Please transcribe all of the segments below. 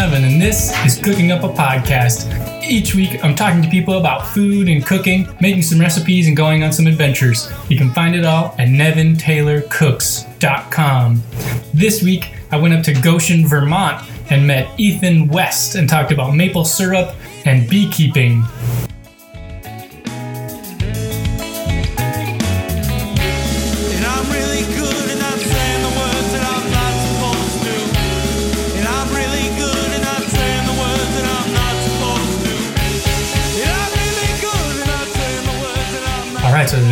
And this is Cooking Up a Podcast. Each week, I'm talking to people about food and cooking, making some recipes, and going on some adventures. You can find it all at nevintaylorcooks.com. This week, I went up to Goshen, Vermont, and met Ethan West and talked about maple syrup and beekeeping.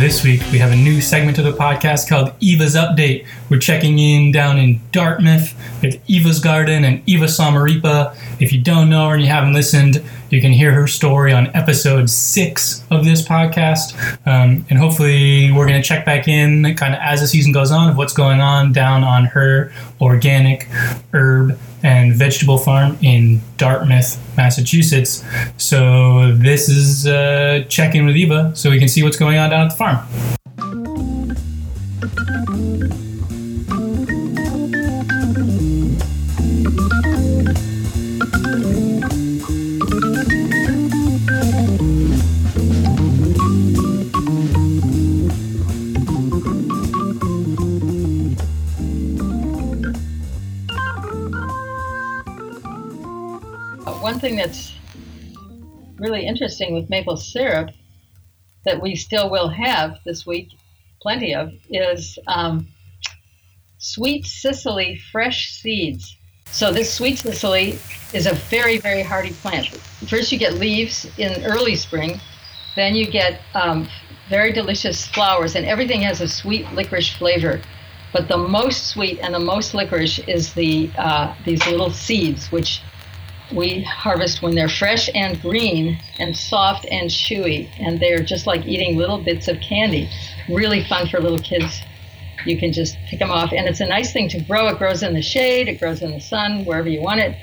This week we have a new segment of the podcast called Eva's Update. We're checking in down in Dartmouth with Eva's Garden and Eva Sommaripa. If you don't know and you haven't listened, you can hear her story on episode six of this podcast. Um, and hopefully, we're going to check back in kind of as the season goes on of what's going on down on her organic herb and vegetable farm in Dartmouth, Massachusetts. So, this is uh, check in with Eva so we can see what's going on down at the farm. One thing that's really interesting with maple syrup that we still will have this week, plenty of, is um, sweet cicely fresh seeds. So this sweet cicely is a very, very hardy plant. First, you get leaves in early spring, then you get um, very delicious flowers, and everything has a sweet licorice flavor. But the most sweet and the most licorice is the uh, these little seeds, which we harvest when they're fresh and green and soft and chewy, and they're just like eating little bits of candy. Really fun for little kids. You can just pick them off, and it's a nice thing to grow. It grows in the shade, it grows in the sun, wherever you want it,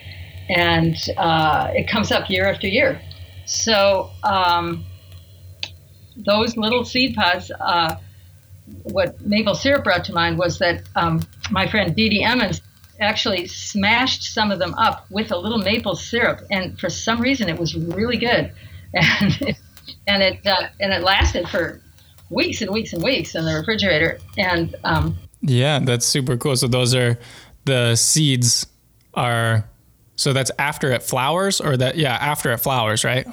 and uh, it comes up year after year. So um, those little seed pods. Uh, what maple syrup brought to mind was that um, my friend Dee Dee Emmons actually smashed some of them up with a little maple syrup, and for some reason it was really good, and it, and it uh, and it lasted for weeks and weeks and weeks in the refrigerator. And um, Yeah, that's super cool. So, those are the seeds are. So that's after it flowers, or that yeah, after it flowers, right?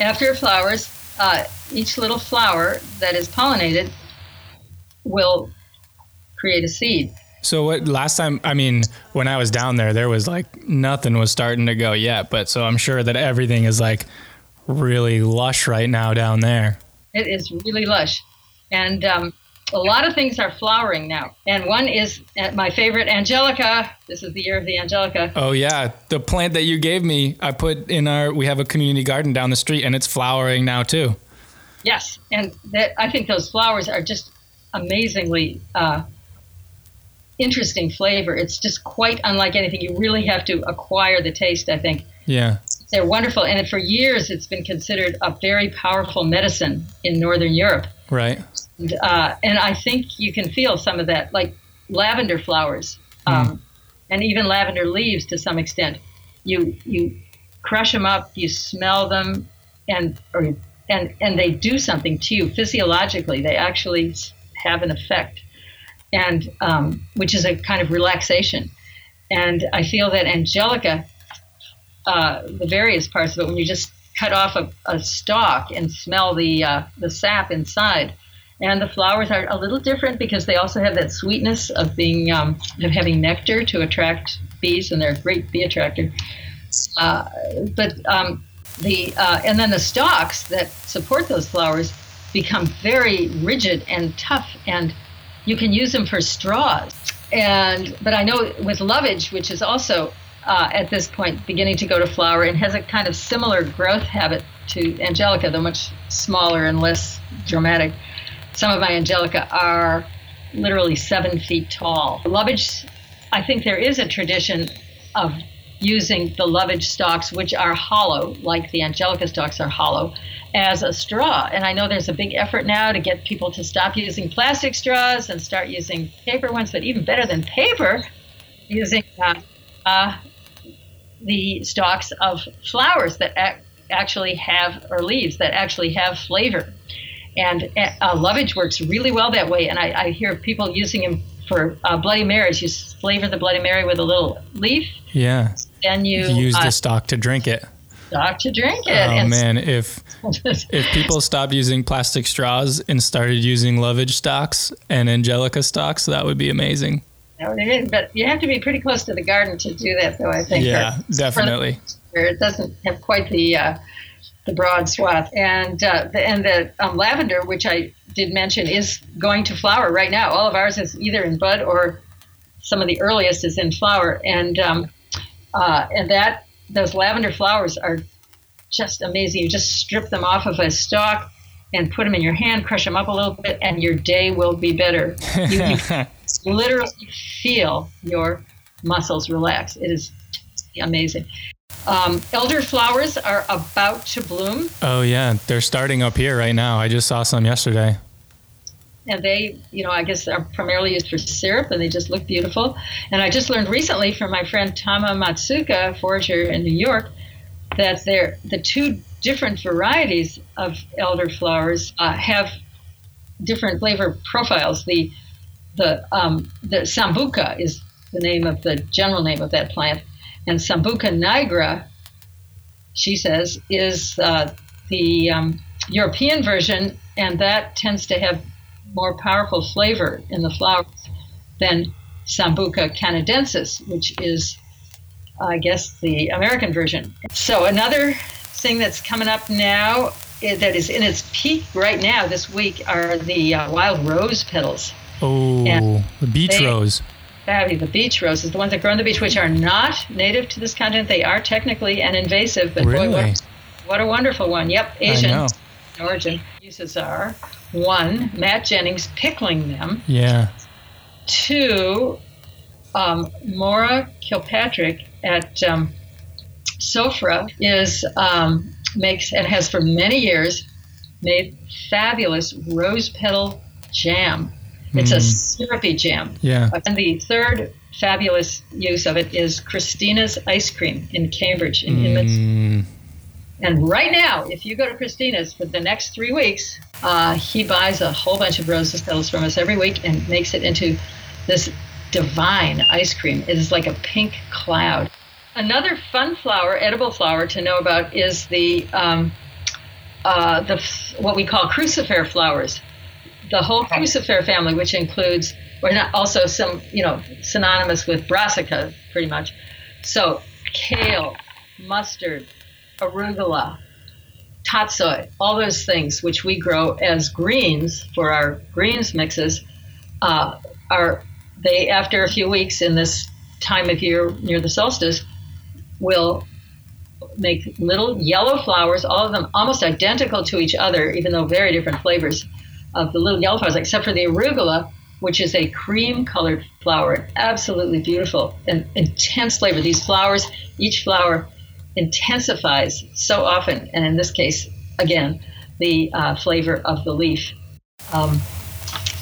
after it flowers, uh, each little flower that is pollinated will create a seed. So what last time I mean when I was down there there was like nothing was starting to go yet but so I'm sure that everything is like really lush right now down there. It is really lush, and um, a lot of things are flowering now. And one is uh, my favorite, Angelica. This is the year of the Angelica. Oh yeah, the plant that you gave me I put in our we have a community garden down the street and it's flowering now too. Yes, and that I think those flowers are just amazingly uh, interesting flavor. It's just quite unlike anything. You really have to acquire the taste. I think Yeah. they're wonderful, and for years it's been considered a very powerful medicine in Northern Europe. Right. And, uh, and I think you can feel some of that, like lavender flowers, um, and even lavender leaves to some extent. You you crush them up, you smell them, and or, and and they do something to you physiologically. They actually have an effect, and um, which is a kind of relaxation. And I feel that Angelica, uh, the various parts of it, when you just cut off a, a stalk and smell the uh, the sap inside, and the flowers are a little different because they also have that sweetness of being um, of having nectar to attract bees, and they're a great bee attractor. Uh, but um, the uh, and then the stalks that support those flowers become very rigid and tough, and you can use them for straws. And but I know with lovage, which is also uh, at this point beginning to go to flower and has a kind of similar growth habit to angelica, though much smaller and less dramatic. Some of my angelica are literally seven feet tall. Lovage, I think there is a tradition of using the lovage stalks, which are hollow, like the angelica stalks are hollow, as a straw. And I know there's a big effort now to get people to stop using plastic straws and start using paper ones, but even better than paper, using uh, uh, the stalks of flowers that ac- actually have, or leaves that actually have flavor. And uh, lovage works really well that way. And I, I hear people using them for uh, Bloody Marys. You flavor the Bloody Mary with a little leaf, Yeah. then you Use uh, the stock to drink it. Stock to drink it. Oh and man, if if people stopped using plastic straws and started using lovage stocks and angelica stocks, that would be amazing. But you have to be pretty close to the garden to do that, though. I think. Yeah, or- definitely. where it doesn't have quite the uh, the broad swath. And uh, the, and the um, lavender, which I did mention, is going to flower right now. All of ours is either in bud or some of the earliest is in flower. And um, uh, and that those lavender flowers are just amazing. You just strip them off of a stalk and put them in your hand, crush them up a little bit, and your day will be better. You, you literally feel your muscles relax. It is amazing. Um, elder flowers are about to bloom, oh yeah, they're starting up here right now. I just saw some yesterday. And they, you know, I guess are primarily used for syrup, and they just look beautiful. And I just learned recently from my friend Tama Matsuoka, forager in New York, that they're the two different varieties of elder flowers uh, have different flavor profiles. The the um, the sambuca is the name of the general name of that plant, and sambuca nigra, she says, is uh, the um, European version, and that tends to have more powerful flavor in the flowers than sambuca canadensis, which is, I guess, the American version. So another thing that's coming up now eh, that is in its peak right now this week are the uh, wild rose petals. Oh, Yeah. the beach They- rose. Fabby, the beach roses, the ones that grow on the beach, which are not native to this continent. They are technically an invasive, but boy, Really? what, what a wonderful one. Yep, Asian origin. Uses are one, Matt Jennings pickling them. Yeah. Two, um, Maura Kilpatrick at um, Sofra is um, makes and has for many years made fabulous rose petal jam. It's a syrupy jam. Yeah. And the third fabulous use of it is Christina's ice cream in Cambridge in. Mm, And right now, if you go to Christina's for the next three weeks, uh, he buys a whole bunch of rose petals from us every week and makes it into this divine ice cream. It is like a pink cloud. Another fun flower, edible flower to know about is the um, uh, the what we call crucifer flowers. The whole crucifer family, which includes, or not also some, you know, synonymous with brassica, pretty much. So kale, mustard, arugula, tatsoi, all those things which we grow as greens for our greens mixes, uh, are they after a few weeks in this time of year near the solstice will make little yellow flowers, all of them almost identical to each other, even though very different flavors of the little yellow flowers, except for the arugula, which is a cream colored flower. Absolutely beautiful and intense flavor. These flowers, each flower intensifies so often, and in this case, again, the uh, flavor of the leaf. Um,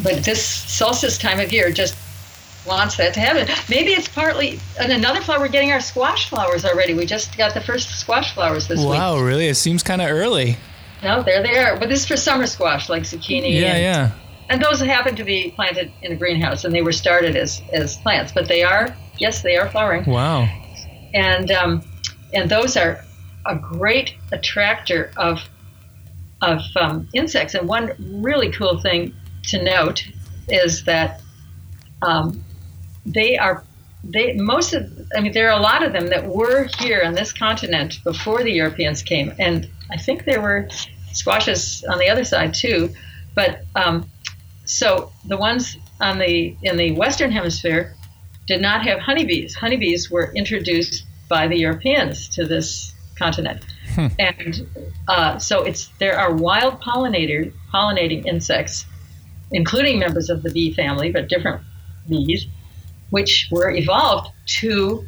but this solstice time of year just wants that to happen. Maybe it's partly, and another flower, we're getting our squash flowers already. We just got the first squash flowers this week. wow, really? It seems kind of early. No, there they are. But this is for summer squash, like zucchini. Yeah, and, yeah. and those happen to be planted in a greenhouse, and they were started as, as plants. But they are, yes, they are flowering. Wow. and um, and those are a great attractor of of um, insects. And one really cool thing to note is that um, they are they most of I mean there are a lot of them that were here on this continent before the Europeans came, and I think there were squashes on the other side too. But um, so the ones on the in the Western Hemisphere did not have honeybees. Honeybees were introduced by the Europeans to this continent, and uh, so it's there are wild pollinator pollinating insects, including members of the bee family, but different bees, which were evolved to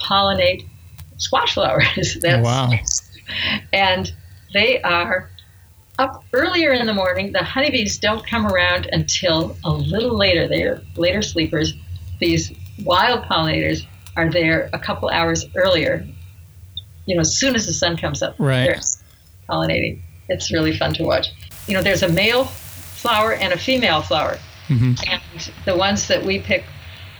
pollinate squash flowers. That's, Wow. and they are up earlier in the morning. The honeybees don't come around until a little later. They're later sleepers. These wild pollinators are there a couple hours earlier you know, as soon as the sun comes up, Right. they're pollinating. It's really fun to watch. You know, there's a male flower and a female flower, and the ones that we pick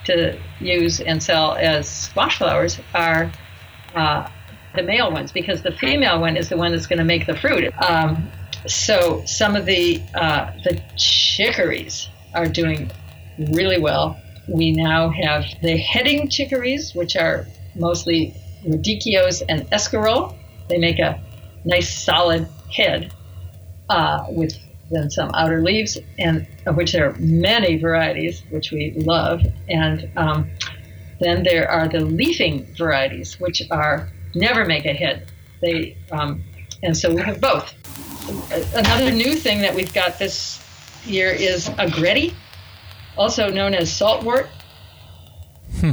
to use and sell as squash flowers are uh, the male ones because the female one is the one that's going to make the fruit. Um, so some of the uh, the chicories are doing really well. We now have the heading chicories, which are mostly radicchios and escarole. They make a nice solid head uh, with then some outer leaves, and of which there are many varieties, which we love. And um, then there are the leafing varieties, which are never make a head. They um, and so we have both. Another new thing that we've got this year is agretti, also known as saltwort. Hmm.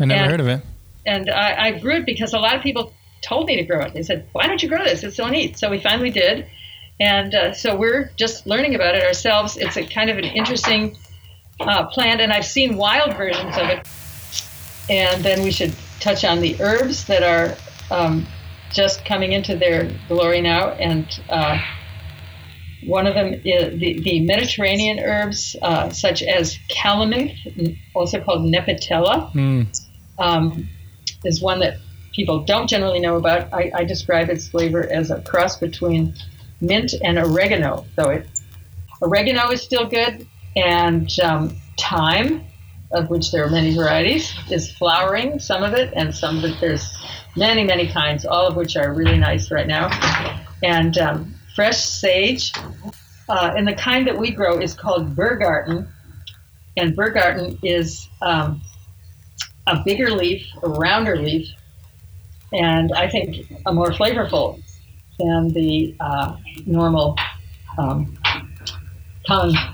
I never And- heard of it. and I, I grew it because a lot of people told me to grow it. They said, "Why don't you grow this? It's so neat." So we finally did, and uh, so we're just learning about it ourselves. It's a kind of an interesting uh, plant, and I've seen wild versions of it. And then we should touch on the herbs that are um, just coming into their glory now, and uh, one of them is the, the Mediterranean herbs, uh, such as calamint, also called nepitella Mm. um, is one that people don't generally know about. I, I describe its flavor as a cross between mint and oregano. So it, oregano is still good, and um, thyme, of which there are many varieties, is flowering. Some of it, and some of it there's many, many kinds, all of which are really nice right now. And um, fresh sage, uh, and the kind that we grow is called Berggarten, and Berggarten is um, a bigger leaf, a rounder leaf, and I think a more flavorful than the uh, normal um,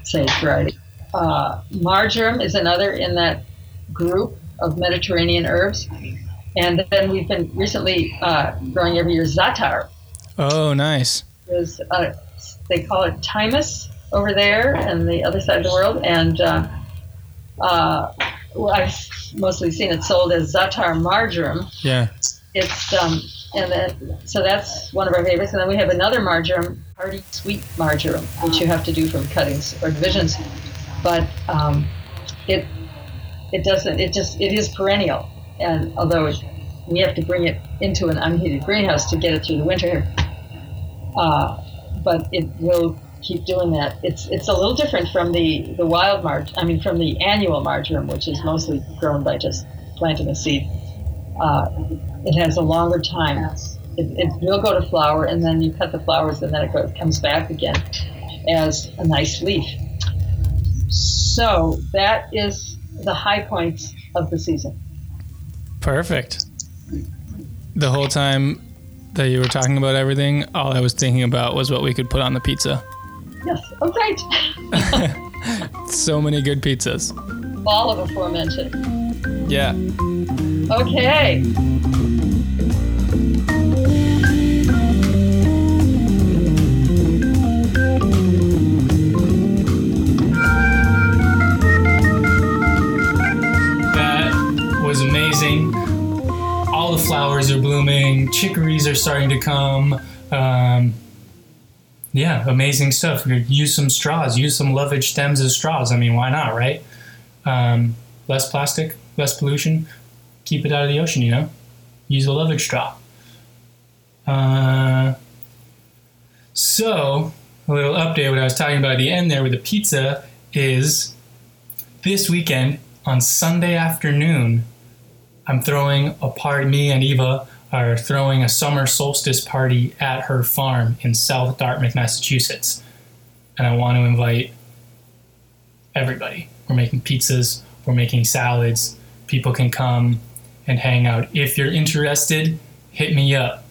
sage variety. Uh, marjoram is another in that group of Mediterranean herbs. And then we've been recently uh, growing every year za'atar. Oh, nice. Is uh, they call it thymus over there and the other side of the world, and uh, uh, well, I've mostly seen it sold as za'atar marjoram. Yeah. It's um, and then so that's one of our favorites. And then we have another marjoram, hardy sweet marjoram, which you have to do from cuttings or divisions. But um, it it doesn't. It just it is perennial, and although it, we have to bring it into an unheated greenhouse to get it through the winter, uh, but it will keep doing that. It's it's a little different from the the wild marj. I mean, from the annual marjoram, which is mostly grown by just planting a seed. Uh, it has a longer time. It, it will go to flower, and then you cut the flowers, and then it goes, comes back again as a nice leaf. So that is the high points of the season. Perfect. The whole time that you were talking about everything, all I was thinking about was what we could put on the pizza. Yes. Oh, great. So many good pizzas. All of aforementioned. Yeah. Okay. That was amazing. All the flowers are blooming. Chicories are starting to come. Um, yeah, amazing stuff. Use some straws. Use some lovage stems as straws. I mean, why not, right? Um, less plastic, less pollution. Keep it out of the ocean, you know? Use a lovage straw. Uh, so, a little update. What I was talking about at the end there with the pizza is this weekend on Sunday afternoon, I'm throwing a party. Me and Eva are throwing a summer solstice party at her farm in South Dartmouth, Massachusetts. And I want to invite everybody. We're making pizzas, we're making salads. People can come and hang out. If you're interested, hit me up.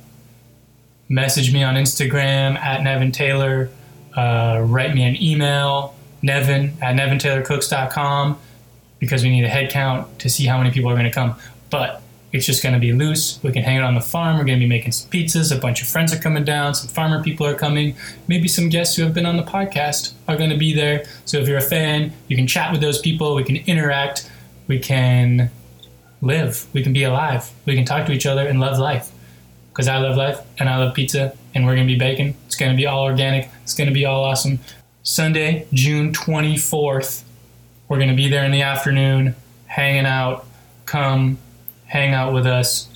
Message me on Instagram at Nevin Taylor. Uh, write me an email, nevin at nevintaylorcooks.com because we need a head count to see how many people are going to come. But it's just going to be loose. We can hang out on the farm. We're going to be making some pizzas. A bunch of friends are coming down. Some farmer people are coming. Maybe some guests who have been on the podcast are going to be there. So if you're a fan, you can chat with those people. We can interact. We can live. We can be alive. We can talk to each other and love life. because I love life and I love pizza and we're gonna be baking. It's gonna be all organic. It's gonna be all awesome. Sunday, June 24th, we're gonna be there in the afternoon, hanging out. Come hang out with us,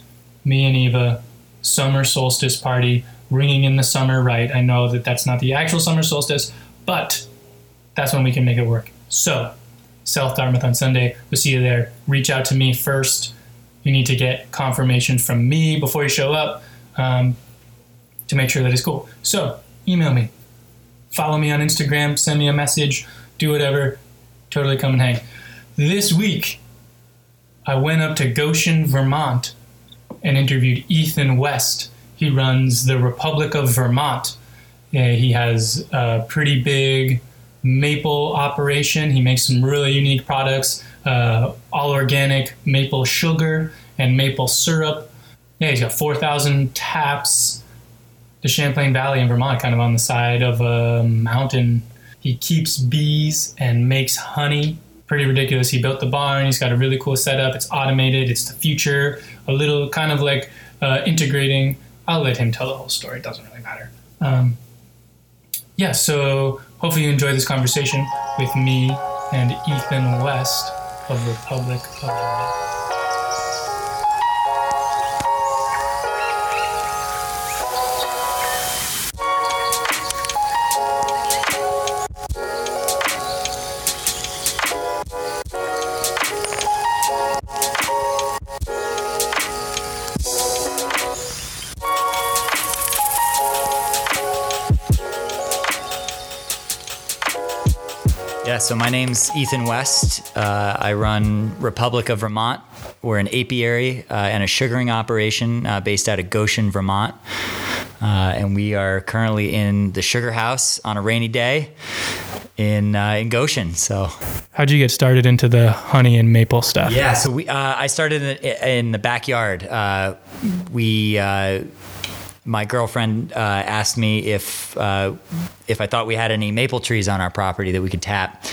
me and Eva. Summer solstice party, ringing in the summer right. I know that that's not the actual summer solstice, but that's when we can make it work. So, South Dartmouth on Sunday. We'll see you there. Reach out to me first. You need to get confirmation from me before you show up um, to make sure that it's cool. So, email me, follow me on Instagram, send me a message, do whatever. Totally come and hang. This week, I went up to Goshen, Vermont, and interviewed Ethan West. He runs the Republic of Vermont. He has a pretty big maple operation. He makes some really unique products, uh, all organic maple sugar and maple syrup. Yeah, he's got 4,000 taps. The Champlain Valley in Vermont, kind of on the side of a mountain. He keeps bees and makes honey. Pretty ridiculous. He built the barn. He's got a really cool setup. It's automated. It's the future. A little kind of like uh, integrating. I'll let him tell the whole story. It doesn't really matter. Um, yeah, so hopefully you enjoy this conversation with me and Ethan West of Republic of so my name's Ethan West. Uh, I run Republic of Vermont. We're an apiary uh, and a sugaring operation uh, based out of Goshen, Vermont. Uh, and we are currently in the sugar house on a rainy day in uh, in Goshen. So How'd you get started into the honey and maple stuff? yeah, so we uh, I started in, in the backyard. Uh, we uh, my girlfriend uh, asked me if uh, if I thought we had any maple trees on our property that we could tap.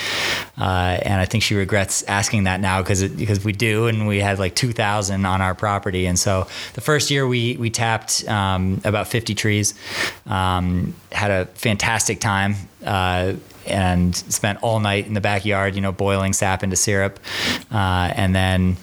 Uh, and I think she regrets asking that now because because we do, and we had like 2,000 on our property. And so the first year we we tapped um, about 50 trees, um, had a fantastic time. Uh, and spent all night in the backyard, you know, boiling sap into syrup. Uh, and then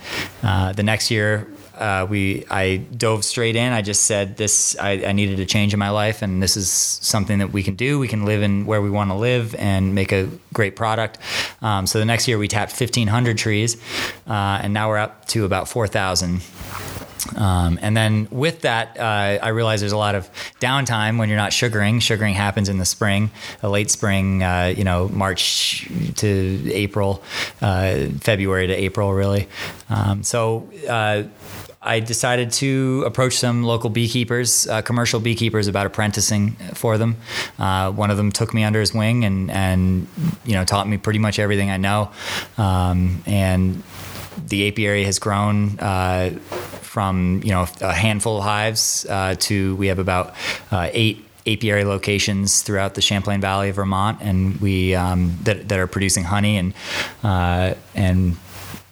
uh, the next year, uh, we I dove straight in. I just said this. I, I needed a change in my life, and this is something that we can do. We can live in where we want to live and make a great product. Um, so the next year we tapped 1,500 trees, uh, and now we're up to about 4,000. Um, and then with that, uh, I realized there's a lot of downtime when you're not sugaring. Sugaring happens in the spring, late spring, uh, you know, March to April, uh, February to April, really. Um, so uh, I decided to approach some local beekeepers, uh, commercial beekeepers, about apprenticing for them. Uh, one of them took me under his wing and, and you know taught me pretty much everything I know. Um, and the apiary has grown uh, from you know a handful of hives uh, to we have about uh, eight apiary locations throughout the Champlain Valley of Vermont, and we um, that, that are producing honey and uh, and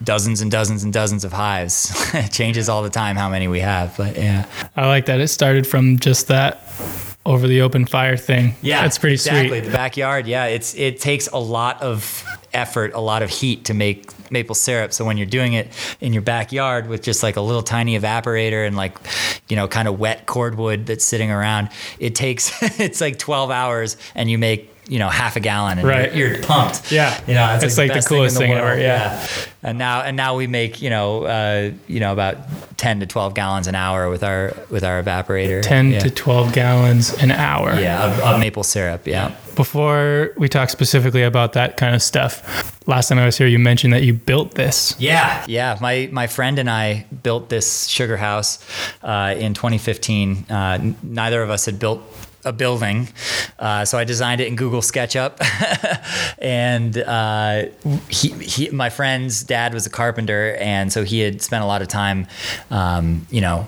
dozens and dozens and dozens of hives. it changes all the time how many we have, but yeah. I like that. It started from just that over the open fire thing. Yeah, That's pretty sweet. exactly. sweet. The backyard, yeah, it's it takes a lot of effort, a lot of heat to make maple syrup. So when you're doing it in your backyard with just like a little tiny evaporator and like, you know, kind of wet cordwood that's sitting around, it takes it's like 12 hours and you make you know half a gallon and Right. you're, you're pumped Yeah. you know It's like the best coolest in thing world. ever, yeah. and now and now we make you know uh, you know about 10 to 12 gallons an hour with our with our evaporator 10 yeah. to 12 gallons an hour. yeah of, of maple syrup yeah Before we talk specifically about that kind of stuff, last time I was here, you mentioned that you built this. Yeah, yeah. My my friend and I built this sugar house uh, in 2015. Uh, n- neither of us had built a building, uh, so I designed it in Google SketchUp. and uh, he, he, my friend's dad was a carpenter, and so he had spent a lot of time, um, you know.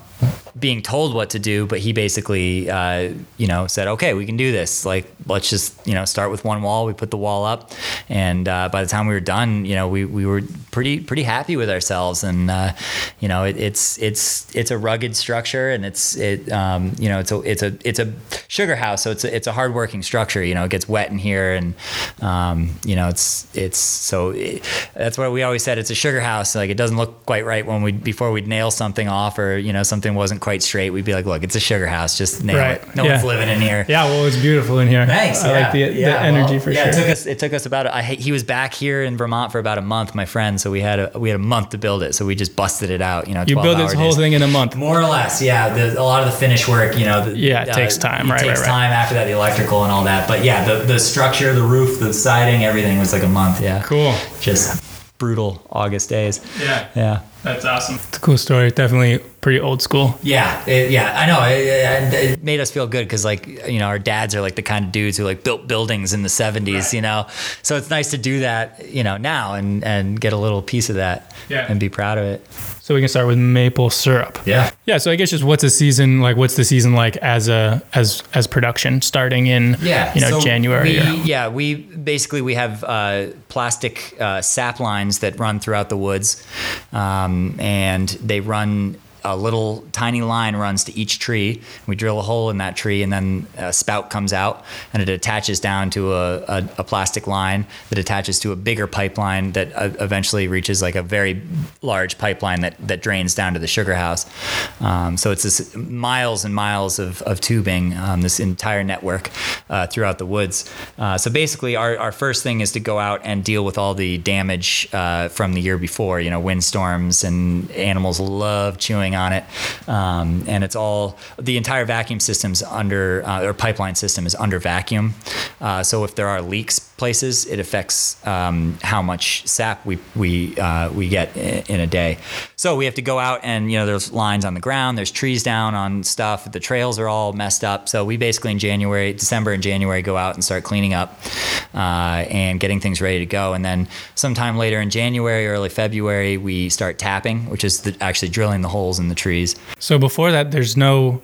Being told what to do, but he basically, uh, you know, said, "Okay, we can do this. Like, let's just, you know, start with one wall. We put the wall up, and uh, by the time we were done, you know, we, we were pretty pretty happy with ourselves. And uh, you know, it, it's it's it's a rugged structure, and it's it, um, you know, it's a it's a it's a sugar house, so it's a, it's a hardworking structure. You know, it gets wet in here, and um, you know, it's it's so it, that's why we always said it's a sugar house. Like, it doesn't look quite right when we before we'd nail something off, or you know, something wasn't quite straight. We'd be like, look, it's a sugar house. Just nail Right. it. No Yeah. one's living in here. Yeah, well, it's beautiful in here. Thanks. I yeah. like the, yeah, the energy well, for yeah, sure. it took us. It took us about. A, I, he was back here in Vermont for about a month, my friend. So we had a we had a month to build it. So we just busted it out. You know, you build this whole days. thing in a month. More or less, yeah. The, a lot of the finish work, you know. The, Yeah, it uh, takes time, It right, takes right, right. time after that, the electrical and all that. But yeah, the the structure, the roof, the siding, everything was like a month. Yeah, Cool. Just brutal August days. Yeah, Yeah. that's awesome. It's a cool story. Definitely pretty old school. Yeah, it, yeah, I know. It, it, it made us feel good because, like, you know, our dads are like the kind of dudes who like built buildings in the '70s. You know, so it's nice to do that, you know, now and and get a little piece of that Yeah. and be proud of it. So we can start with maple syrup. Yeah. Yeah, so I guess just what's a season like? What's the season like as a as as production starting in Yeah, you know so January? We, or- yeah, we basically we have uh, plastic uh, sap lines that run throughout the woods, um, and they run. A little tiny line runs to each tree. We drill a hole in that tree, and then a spout comes out, and it attaches down to a, a, a plastic line that attaches to a bigger pipeline that uh, eventually reaches like a very large pipeline that, that drains down to the sugar house. Um, so it's this miles and miles of, of tubing, um, this entire network uh, throughout the woods. Uh, so basically, our, our first thing is to go out and deal with all the damage uh, from the year before. You know, windstorms and animals love chewing on it, um, and it's all the entire vacuum system's under uh, or pipeline system is under vacuum. Uh, so if there are leaks places, it affects um, how much sap we we uh, we get in, a day. So we have to go out and you know there's lines on the ground, there's trees down on stuff. The trails are all messed up. So we basically in January, December and January go out and start cleaning up uh, and getting things ready to go. And then sometime later in January, early February, we start tapping, which is the, actually drilling the holes in the trees. So before that, there's no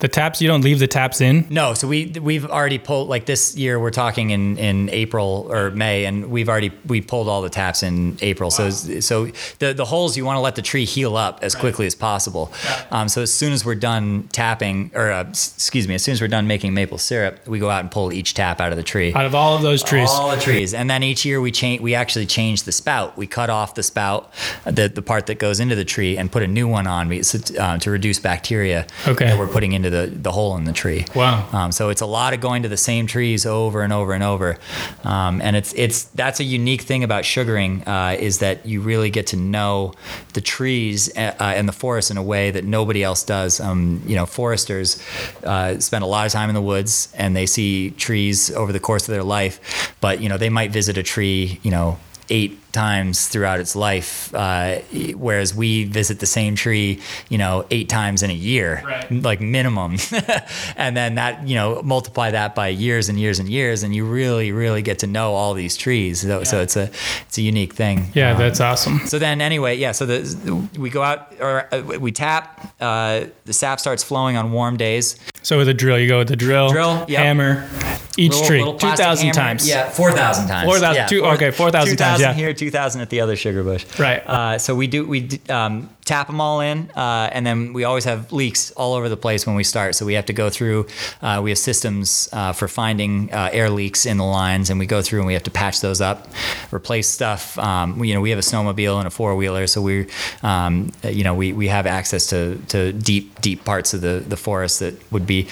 the taps. You don't leave the taps in. No, so we we've already pulled like this year. We're talking in, in April or May, and we've already we pulled all the taps in April. So so the the holes you want to let the tree heal up as quickly as possible. Um, so as soon as we're done tapping, or uh, excuse me, as soon as we're done making maple syrup, we go out and pull each tap out of the tree. Out of all of those trees, All the trees, and then each year we change. We actually change the spout. We cut off the spout, the the part that goes into the tree, and put a new one on uh, to reduce bacteria Okay. that we're putting into the the hole in the tree. Wow. Um, so it's a lot of going to the same trees over and over and over, um, and it's it's that's a unique thing about sugaring uh, is that you really get to know the trees uh, and the forest in a way that nobody else does. Um, you know, foresters uh, spend a lot of time in the woods and they see trees over the course of their life, but you know they might visit a tree, you know. Eight times throughout its life, uh, whereas we visit the same tree, you know, eight times in a year, Right. like minimum. and then that, you know, multiply that by years and years and years, and you really, really get to know all these trees. So, so it's a, it's a unique thing. yeah, Um, that's awesome. so then, anyway, yeah. So the we go out or uh, we tap. Uh, the sap starts flowing on warm days. So with a drill, you go with the drill, Drill, yep. hammer, each Little- tree, two thousand times. Yeah, four thousand times. 4,000, Yeah, two- okay, 4,000 times, 2,000 yeah. here, two thousand at the other sugar bush. Right. Uh, so we do we um, tap them all in, uh, and then we always have leaks all over the place when we start. So we have to go through. Uh, we have systems uh, for finding uh, air leaks in the lines, and we go through and we have to patch those up, replace stuff. Um, we- you know, we have a snowmobile and a four wheeler, so we, um, you know, we, we have access to, to deep deep parts of the the forest that would be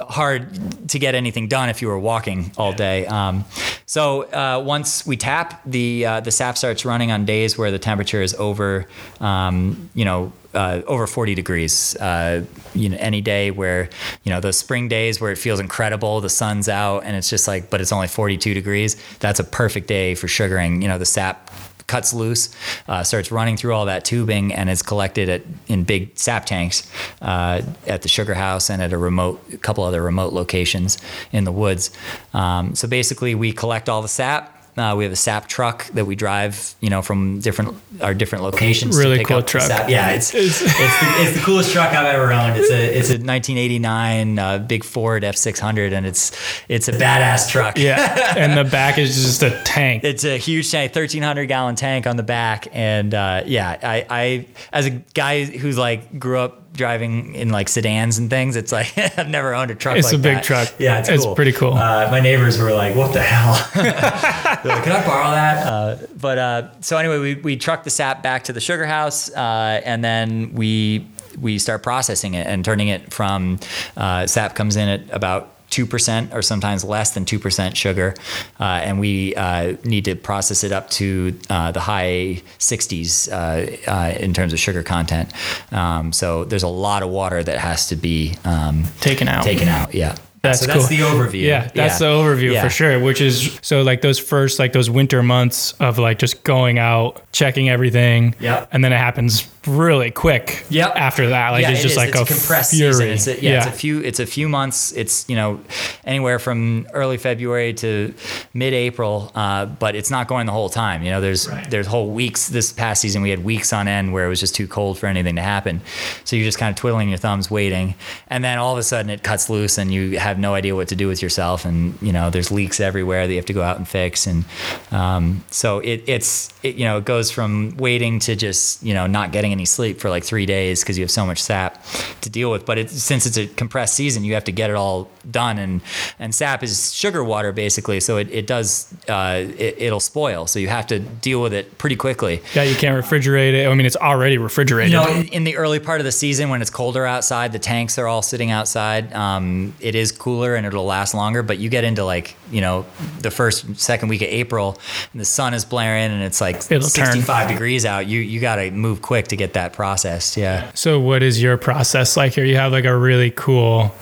hard to get anything done if you were walking all day. Um, so uh, once we tap, the uh, the sap starts running on days where the temperature is over, um, you know. Uh, over 40 degrees. Uh, you know, any day where you know those spring days where it feels incredible, the sun's out, and it's just like, but it's only 42 degrees. That's a perfect day for sugaring. You know, the sap cuts loose, uh, starts running through all that tubing, and is collected at in big sap tanks uh, at the sugar house and at a remote, a couple other remote locations in the woods. Um, so basically, we collect all the sap. Uh, we have a sap truck that we drive, you know, from different our different locations. to Really pick cool truck. sap. Yeah, it's it's, the, it's the coolest truck I've ever owned. It's a it's a 1989 uh, big Ford F600, and it's it's a badass truck. Yeah, and the back is just a tank. It's a huge tank, 1,300 gallon tank on the back, and uh, yeah, I, I as a guy who's like grew up driving in like sedans and things, it's like I've never owned a truck. It's like a big that. truck. Yeah, it's, It's cool. pretty cool. Uh, my neighbors were like, "What the hell?" They're like, Can I borrow that? Uh, but uh, so anyway, we we truck the sap back to the sugar house, uh, and then we we start processing it and turning it from uh, sap comes in at about. 2% or sometimes less than 2% sugar. Uh, and we uh, need to process it up to uh, the high 60s uh, uh, in terms of sugar content. Um, so there's a lot of water that has to be um, Taken out. Taken out, yeah. That's so that's cool. the overview. Yeah, that's the overview Yeah. for sure. Which is so like those first like those winter months of like just going out, checking everything. Yep. And then it happens really quick. Yep. After that, like yeah, it's it just like it's a, a compressed fury. season. It's a, yeah, it's a few. It's a few months. It's you know anywhere from early February to mid-April, uh, but it's not going the whole time. You know, there's Right. there's whole weeks. This past season, we had weeks on end where it was just too cold for anything to happen. So you're just kind of twiddling your thumbs, waiting, and then all of a sudden it cuts loose, and you have no idea what to do with yourself. And you know, there's leaks everywhere that you have to go out and fix. And um, so it, it's it, you know it goes from waiting to just you know not getting any sleep for like three days because you have so much sap to deal with. But it, since it's a compressed season, you have to get it all done. And and sap is sugar water basically, so it, it does uh, it, it'll spoil. So you have to deal with it pretty quickly. Yeah, you can't refrigerate it. I mean, it's already refrigerated. You know, in, in the early part of the season when it's colder outside, the tanks are all sitting outside. Um, it is cooler and it'll last longer. But you get into like you know the first second week of April, and the sun is blaring and it's like It'll turn. 65 degrees out. You you got to move quick to get that processed. Yeah. So what is your process like here? You have like a really cool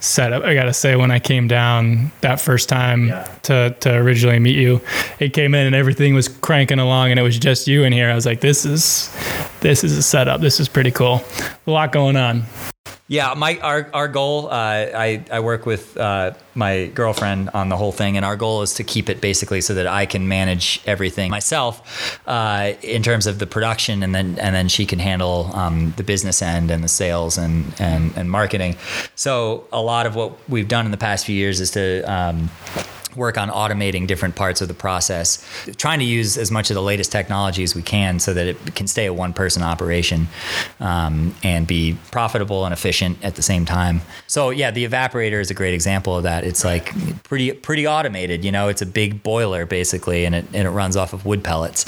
setup. I gotta say, when I came down that first time Yeah. to to originally meet you, it came in and everything was cranking along, and it was just you in here. I was like, this is this is a setup. This is pretty cool. A lot going on. Yeah, my our our goal. Uh, I I work with uh, my girlfriend on the whole thing, and our goal is to keep it basically so that I can manage everything myself uh, in terms of the production, and then and then she can handle um, the business end and the sales and, and and marketing. So a lot of what we've done in the past few years is to. Um, work on automating different parts of the process, trying to use as much of the latest technology as we can so that it can stay a one person operation um, and be profitable and efficient at the same time. So yeah, the evaporator is a great example of that. It's like pretty pretty automated. You know, it's a big boiler basically, and it and it runs off of wood pellets.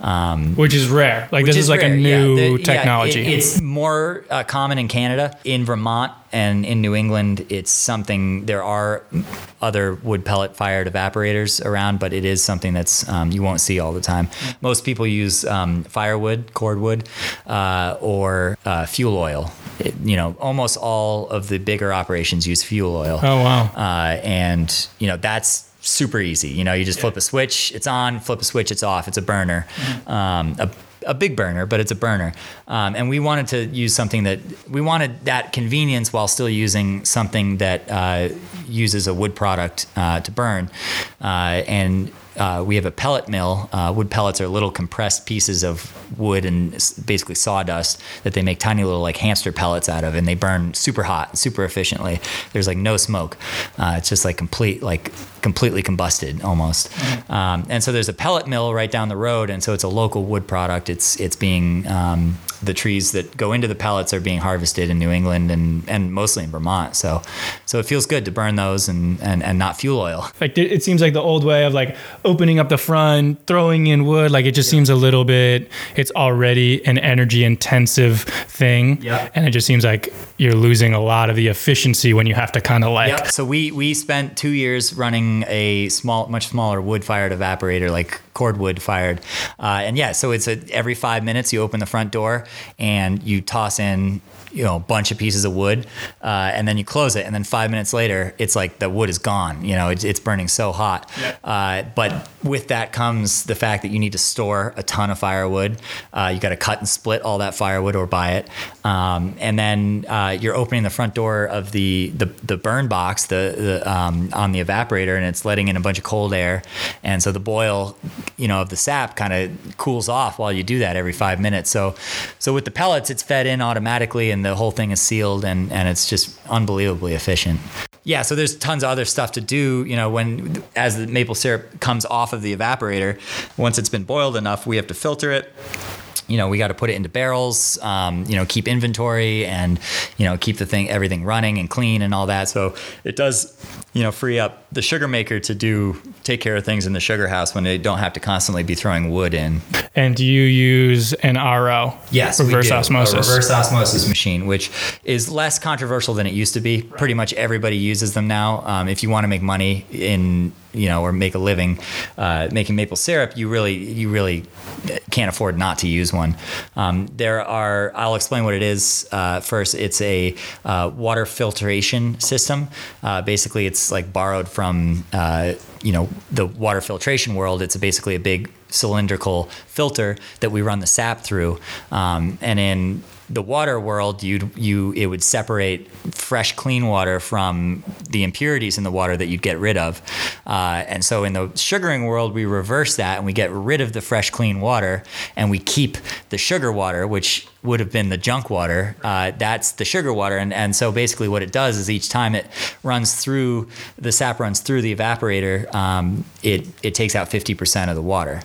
Um, Which is rare. Like this is, like rare. a Yeah, new the- yeah, technology. it- it's more uh, common in Canada, in Vermont, and in New England. It's something. There are other wood pellet fired evaporators around, but it is something that's um, you won't see all the time. Most people use um, firewood, cordwood, uh, or uh, fuel oil. It- you know, almost all of the bigger operations use fuel oil oh wow. uh, and you know that's super easy. You know, you just flip a switch, it's on. Flip a switch, it's off. It's a burner, um, a, a big burner, but it's a burner. Um, and we wanted to use something that we wanted that convenience while still using something that uh, uses a wood product uh, to burn, uh, and. Uh, we have a pellet mill. Uh, wood pellets are little compressed pieces of wood and basically sawdust that they make tiny little like hamster pellets out of, and they burn super hot, super efficiently. There's like no smoke. Uh, it's just like complete, like completely combusted almost. Um, and so there's a pellet mill right down the road, and so it's a local wood product. It's it's being um, the trees that go into the pellets are being harvested in New England and and mostly in Vermont. So so it feels good to burn those and and, and not fuel oil. like it, it seems like the old way of like opening up the front throwing in wood like it just seems a little bit it's already an energy intensive thing Yeah. and it just seems like you're losing a lot of the efficiency when you have to kind of like Yep. So we we spent two years running a small, much smaller wood fired evaporator, like cordwood fired, uh, and yeah. So it's a, every five minutes you open the front door and you toss in you know a bunch of pieces of wood, uh, and then you close it, and then five minutes later, it's like the wood is gone. You know, it's, it's burning so hot. Uh, but with that comes the fact that you need to store a ton of firewood. Uh, you got to cut and split all that firewood or buy it, um, and then uh, you're opening the front door of the the, the burn box the, the um, on the evaporator, and it's letting in a bunch of cold air, and so the boil, you know, of the sap kind of cools off while you do that every five minutes. So, so with the pellets, it's fed in automatically, and the whole thing is sealed, and and it's just unbelievably efficient. Yeah, so there's tons of other stuff to do. You know, when as the maple syrup comes off of the evaporator, once it's been boiled enough, we have to filter it you know, we got to put it into barrels, um, you know, keep inventory and, you know, keep the thing, everything running and clean and all that. So it does, you know, free up the sugar maker to do, take care of things in the sugar house when they don't have to constantly be throwing wood in. And do you use an RO? Yes, we reverse do. osmosis. A reverse osmosis machine, which is less controversial than it used to be. Pretty much everybody uses them now. Um, if you want to make money in you know or make a living uh, making maple syrup, you really you really can't afford not to use one. Um, there are I'll explain what it is uh, first. It's a uh, water filtration system. Uh, basically, it's like borrowed from uh, you know the water filtration world. It's basically a big cylindrical filter that we run the sap through, um, and in the water world, you you it would separate fresh, clean water from the impurities in the water that you'd get rid of. Uh, and so in the sugaring world, we reverse that and we get rid of the fresh, clean water, and we keep the sugar water, which would have been the junk water. Uh, that's the sugar water, and and so basically what it does is each time it runs through the sap runs through the evaporator, um, it it takes out 50% of the water,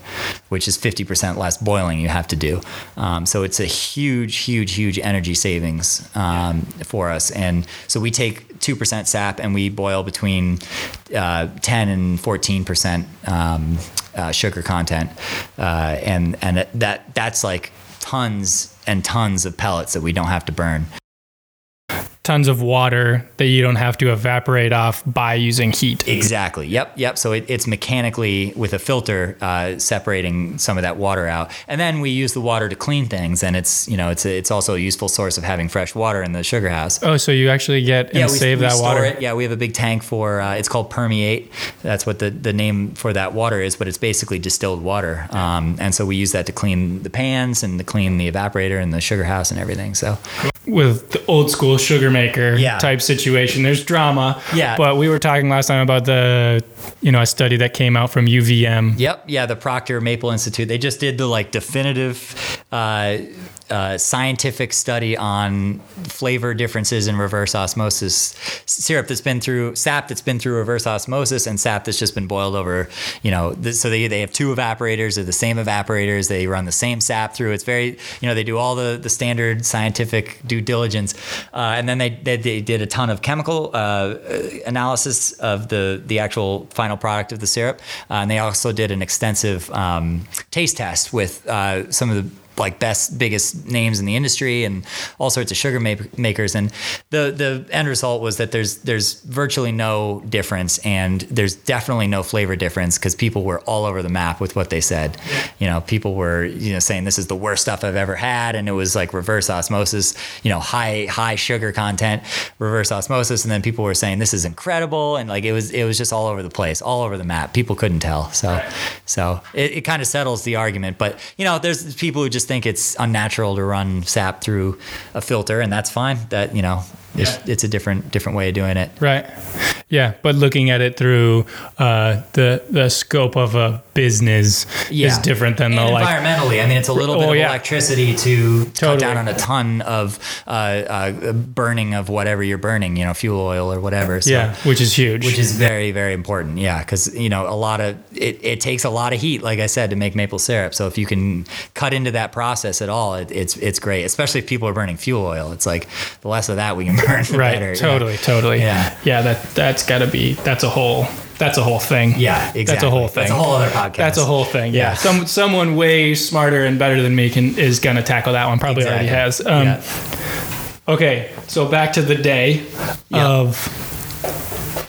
which is 50% less boiling you have to do. Um, so it's a huge, huge, huge energy savings um, for us, and so we take two percent sap and we boil between uh, 10 and 14 percent um, uh, sugar content, uh, and and that that's like tons and tons of pellets that we don't have to burn. Tons of water that you don't have to evaporate off by using heat. Exactly. Yep. Yep. So it, it's mechanically with a filter uh, separating some of that water out, and then we use the water to clean things, and it's you know it's a, it's also a useful source of having fresh water in the sugar house. Oh, so you actually get and yeah, we, save we that store water. It. Yeah, we have a big tank for uh, it's called Permeate. That's what the, the name for that water is, but it's basically distilled water. Um, and so we use that to clean the pans and to clean the evaporator and the sugar house and everything. So with the old school sugar maker Yeah. type situation. There's drama. Yeah. But we were talking last time about the, you know, a study that came out from UVM. Yep, yeah, the Proctor Maple Institute. They just did the like definitive uh, uh, scientific study on flavor differences in reverse osmosis syrup that's been through sap that's been through reverse osmosis and sap that's just been boiled over. You know, th- so they they have two evaporators. They're the same evaporators. They run the same sap through. It's very you know they do all the the standard scientific due diligence, uh, and then they, they they did a ton of chemical uh, analysis of the the actual final product of the syrup, uh, and they also did an extensive um, taste test with uh, some of the like best biggest names in the industry and all sorts of sugar ma- makers. And the the end result was that there's there's virtually no difference and there's definitely no flavor difference because people were all over the map with what they said. You know people were you know saying this is the worst stuff I've ever had and it was like reverse osmosis you know high high sugar content reverse osmosis. And then people were saying this is incredible and like it was it was just all over the place all over the map. People couldn't tell. So so it, it kind of settles the argument. But you know there's people who just think it's unnatural to run sap through a filter and that's fine. That you know it's, it's a different different way of doing it Right. Yeah, but looking at it through uh, the the scope of a business is different than the and like. environmentally. I mean, it's a little bit Oh, of yeah. electricity to cut down on a ton of uh, uh, burning of whatever you're burning, you know, fuel oil or whatever. So, Yeah, which is huge. which is very very important. Yeah, because you know a lot of it, it takes a lot of heat, like I said, to make maple syrup. So if you can cut into that process at all, it, it's it's great. Especially if people are burning fuel oil. It's like the less of that we can burn, the right. better. Yeah. Totally. Totally. Yeah. Yeah. That that's got to be. That's a whole. That's a whole thing. Yeah, exactly. That's a whole thing. That's a whole other podcast. That's a whole thing. Yeah. Yeah. Some someone way smarter and better than me can is gonna tackle that one. Probably already has. Um, Yeah. Okay. So back to the day Yeah. of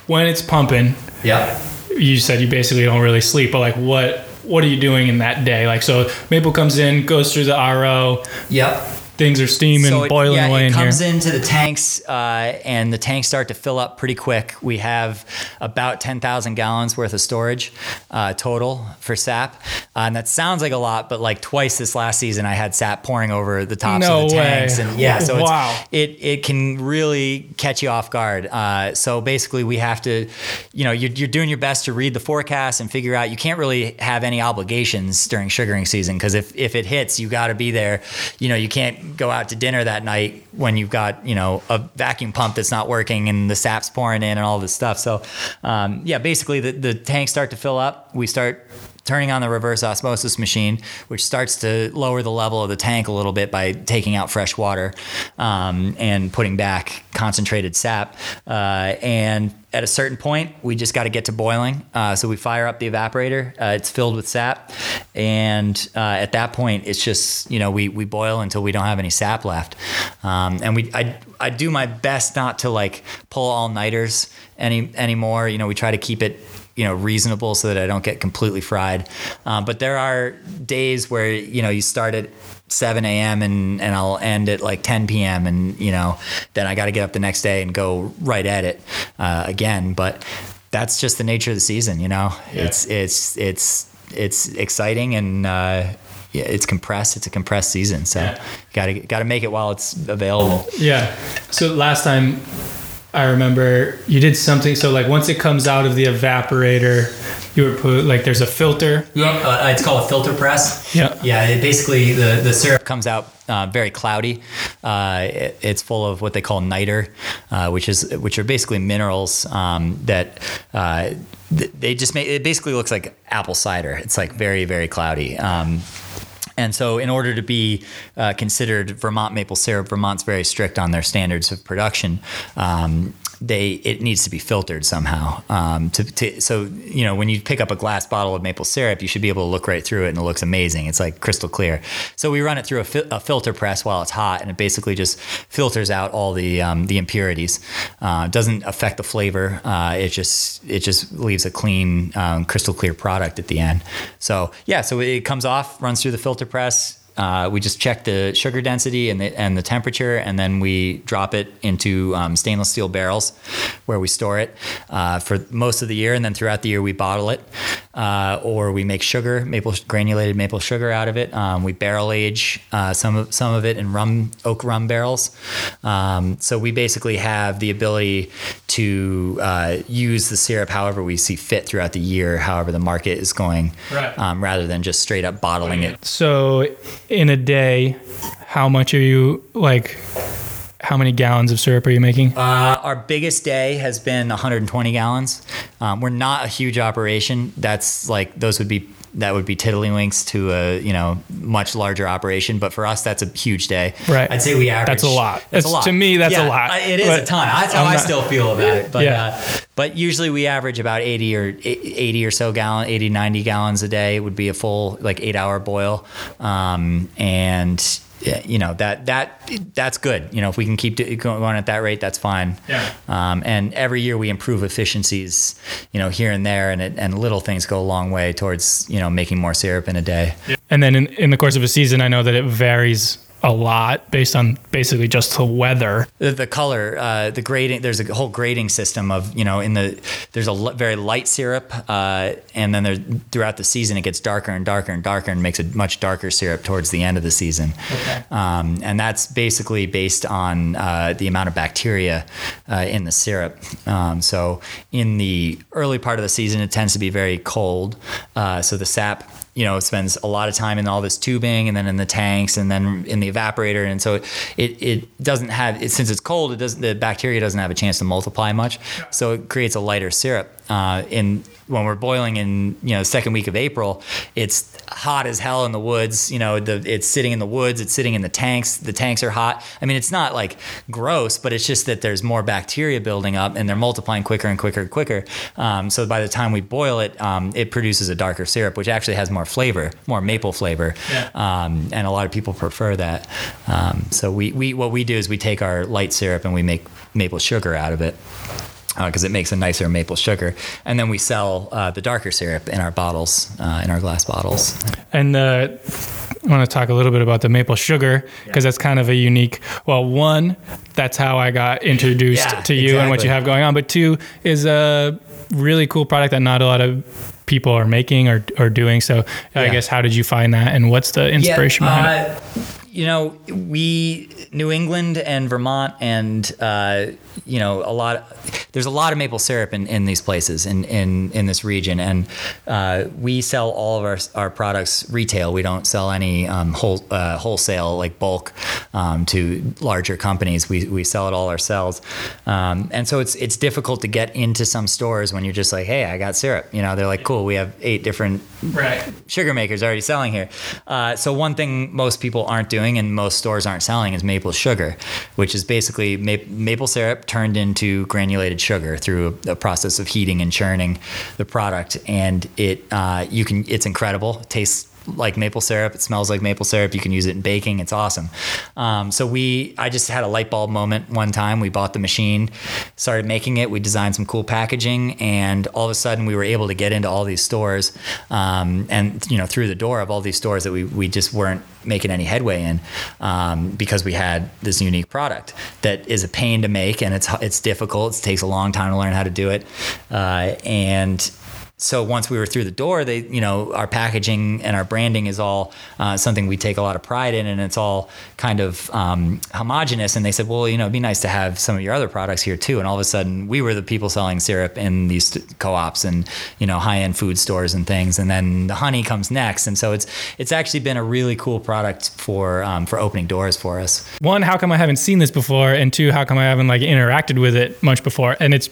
when it's pumping. Yeah. you said you basically don't really sleep, but like what what are you doing in that day? Like so Maple comes in, goes through the RO, Yep. Things are steaming, So it- boiling yeah, away it in comes here. into the tanks, uh, and the tanks start to fill up pretty quick. We have about 10,000 gallons worth of storage uh, total for sap, uh, and that sounds like a lot, but like twice this last season, I had sap pouring over the tops No of the way. tanks, and yeah, so Wow. it's, it it can really catch you off guard. Uh, so basically, we have to, you know, you're, you're doing your best to read the forecast and figure out. You can't really have any obligations during sugaring season because if if it hits, you got to be there. You know, you can't go out to dinner that night when you've got you know a vacuum pump that's not working and the sap's pouring in and all this stuff. So um, yeah, basically the the tanks start to fill up. We start turning on the reverse osmosis machine, which starts to lower the level of the tank a little bit by taking out fresh water um, and putting back concentrated sap. Uh, and at a certain point, we just got to get to boiling. Uh, so we fire up the evaporator. Uh, it's filled with sap, and uh, at that point, it's just you know we we boil until we don't have any sap left. Um, and we I I do my best not to like pull all nighters any anymore. You know, we try to keep it you know reasonable so that I don't get completely fried. Um, but there are days where you know you start at 7 a.m. and and I'll end at like 10 p.m. and you know then I got to get up the next day and go right at it uh, again. But that's just the nature of the season. You know, it's it's it's it's exciting and. Uh, yeah, it's compressed. It's a compressed season, so gotta gotta make it while it's available. Yeah. So last time I remember you did something. So like once it comes out of the evaporator, you would put like there's a filter. Uh, it's called a filter press. Yeah. Yeah. It basically, the, the syrup comes out uh, very cloudy. Uh, it- it's full of what they call niter, uh, which is which are basically minerals um, that. Uh, th- they just make it basically looks like apple cider. It's like very very cloudy. Um, and so, in order to be uh, considered Vermont maple syrup, Vermont's very strict on their standards of production. Um, they it needs to be filtered somehow. Um, to, to so you know when you pick up a glass bottle of maple syrup, you should be able to look right through it and it looks amazing. It's like crystal clear. So we run it through a, fi- a filter press while it's hot, and it basically just filters out all the um, the impurities. Uh, doesn't affect the flavor. Uh, it just it just leaves a clean, um, crystal clear product at the end. So yeah, so it comes off, runs through the filter press. Uh, we just check the sugar density and the, and the temperature, and then we drop it into um, stainless steel barrels where we store it uh, for most of the year. And then throughout the year, we bottle it uh, or we make sugar, maple granulated maple sugar out of it. Um, we barrel age uh, some of some of it in rum oak rum barrels. Um, so we basically have the ability to uh, use the syrup however we see fit throughout the year, however the market is going, Right. um, rather than just straight up bottling it. So in a day, how much are you like? How many gallons of syrup are you making? Uh, our biggest day has been 120 gallons. Um, we're not a huge operation. That's like those would be that would be tiddlywinks to a you know much larger operation. But for us, that's a huge day. Right. I'd say we average. That's a lot. That's a lot. to me, that's a lot. It is But a ton. That's how I'm I still feel about it. But Yeah. uh, but usually we average about 80 or 80 or so gallon, 80 90 gallons a day It would be a full like eight hour boil. Um, and yeah, you know that that that's good. You know, if we can keep going at that rate, that's fine. Yeah. Um, and every year we improve efficiencies, you know, here and there, and it, and little things go a long way towards you know making more syrup in a day. And then in, in the course of a season, I know that it varies a lot based on basically just the weather. The, the color, uh, the grading. There's a whole grading system of you know in the there's a l- very light syrup, uh, and then there throughout the season it gets darker and darker and darker and makes a much darker syrup towards the end of the season. Okay. Um, and that's basically based on uh, the amount of bacteria uh, in the syrup. Um, so in the early part of the season, it tends to be very cold. Uh, so the sap, you know, spends a lot of time in all this tubing and then in the tanks and then in the evaporator. And so it, it doesn't have, it, since it's cold, it doesn't, the bacteria doesn't have a chance to multiply much. So it creates a lighter syrup. Uh, in when we're boiling in you know second week of April, it's hot as hell in the woods. You know, the it's sitting in the woods, it's sitting in the tanks. The tanks are hot. I mean, it's not like gross, but it's just that there's more bacteria building up and they're multiplying quicker and quicker and quicker. Um, so by the time we boil it, um, it produces a darker syrup, which actually has more flavor, more maple flavor. Yeah. Um, and a lot of people prefer that. Um, so we, we what we do is we take our light syrup and we make maple sugar out of it because it makes a nicer maple sugar. And then we sell uh, the darker syrup in our bottles, uh, in our glass bottles. And uh, I want to talk a little bit about the maple sugar because that's kind of a unique. Well, one, that's how I got introduced Yeah, to you and what you have going on. But two is a really cool product that not a lot of people are making or, or doing. So I guess how did you find that and what's the inspiration behind it? You know, we New England and Vermont and uh, you know a lot. There's a lot of maple syrup in, in these places in, in, in this region, and uh, we sell all of our, our products retail. We don't sell any um, whole, uh, wholesale like bulk um, to larger companies. We, we sell it all ourselves, um, and so it's it's difficult to get into some stores when you're just like, hey, I got syrup. You know, they're like, cool, we have eight different Right. sugar makers already selling here. Uh, so one thing most people aren't doing and most stores aren't selling is maple sugar, which is basically ma- maple syrup turned into granulated sugar through a, a process of heating and churning the product. And it uh, you can it's incredible. It tastes like maple syrup. It smells like maple syrup. You can use it in baking. It's awesome. Um, so we, I just had a light bulb moment one time. We bought the machine, started making it. We designed some cool packaging, and all of a sudden we were able to get into all these stores, um, and you know through the door of all these stores that we we just weren't making any headway in um, because we had this unique product that is a pain to make and it's it's difficult. It takes a long time to learn how to do it, uh, and so once we were through the door, they, you know, our packaging and our branding is all uh, something we take a lot of pride in, and it's all kind of um, homogenous. And they said, well, you know, it'd be nice to have some of your other products here too. And all of a sudden, we were the people selling syrup in these co-ops and you know high-end food stores and things. And then the honey comes next, and so it's it's actually been a really cool product for um, for opening doors for us. One, how come I haven't seen this before? And two, how come I haven't like interacted with it much before? And it's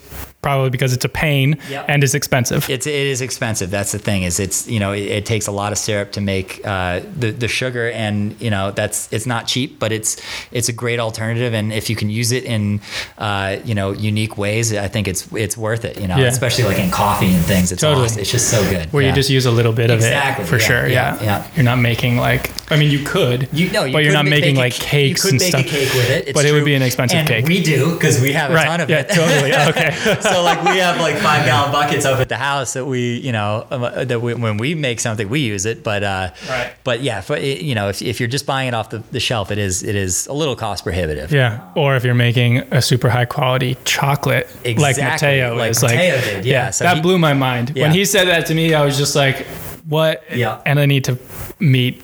probably because it's a pain Yep. and it's expensive. It's it is expensive. That's the thing. Is it's you know it, it takes a lot of syrup to make uh, the the sugar, and you know that's it's not cheap, but it's it's a great alternative. And if you can use it in uh, you know unique ways, I think it's it's worth it. You know, Yeah. especially like in coffee and things. It's Totally. awesome. It's just so good. where Yeah. you just use a little bit of Exactly, it for yeah, sure. yeah, Yeah. You're not making like. I mean, you could. You know, you but you're not ma- making like ca- cakes You could and bake stuff. a cake with it. It's but it would be an expensive and cake. We do because we have a right. ton of yeah, it. totally. Okay. so like we have like five gallon buckets up at the house that we you know um, uh, that we, when we make something we use it but uh Right. but yeah for, you know if, if you're just buying it off the, the shelf it is it is a little cost prohibitive yeah. Or if you're making a super high quality chocolate, like Exactly, Mateo like is Mateo like. did, yeah. So that he- blew my mind Yeah. when he said that to me. I was just like, "What?" Yeah. And I need to meet,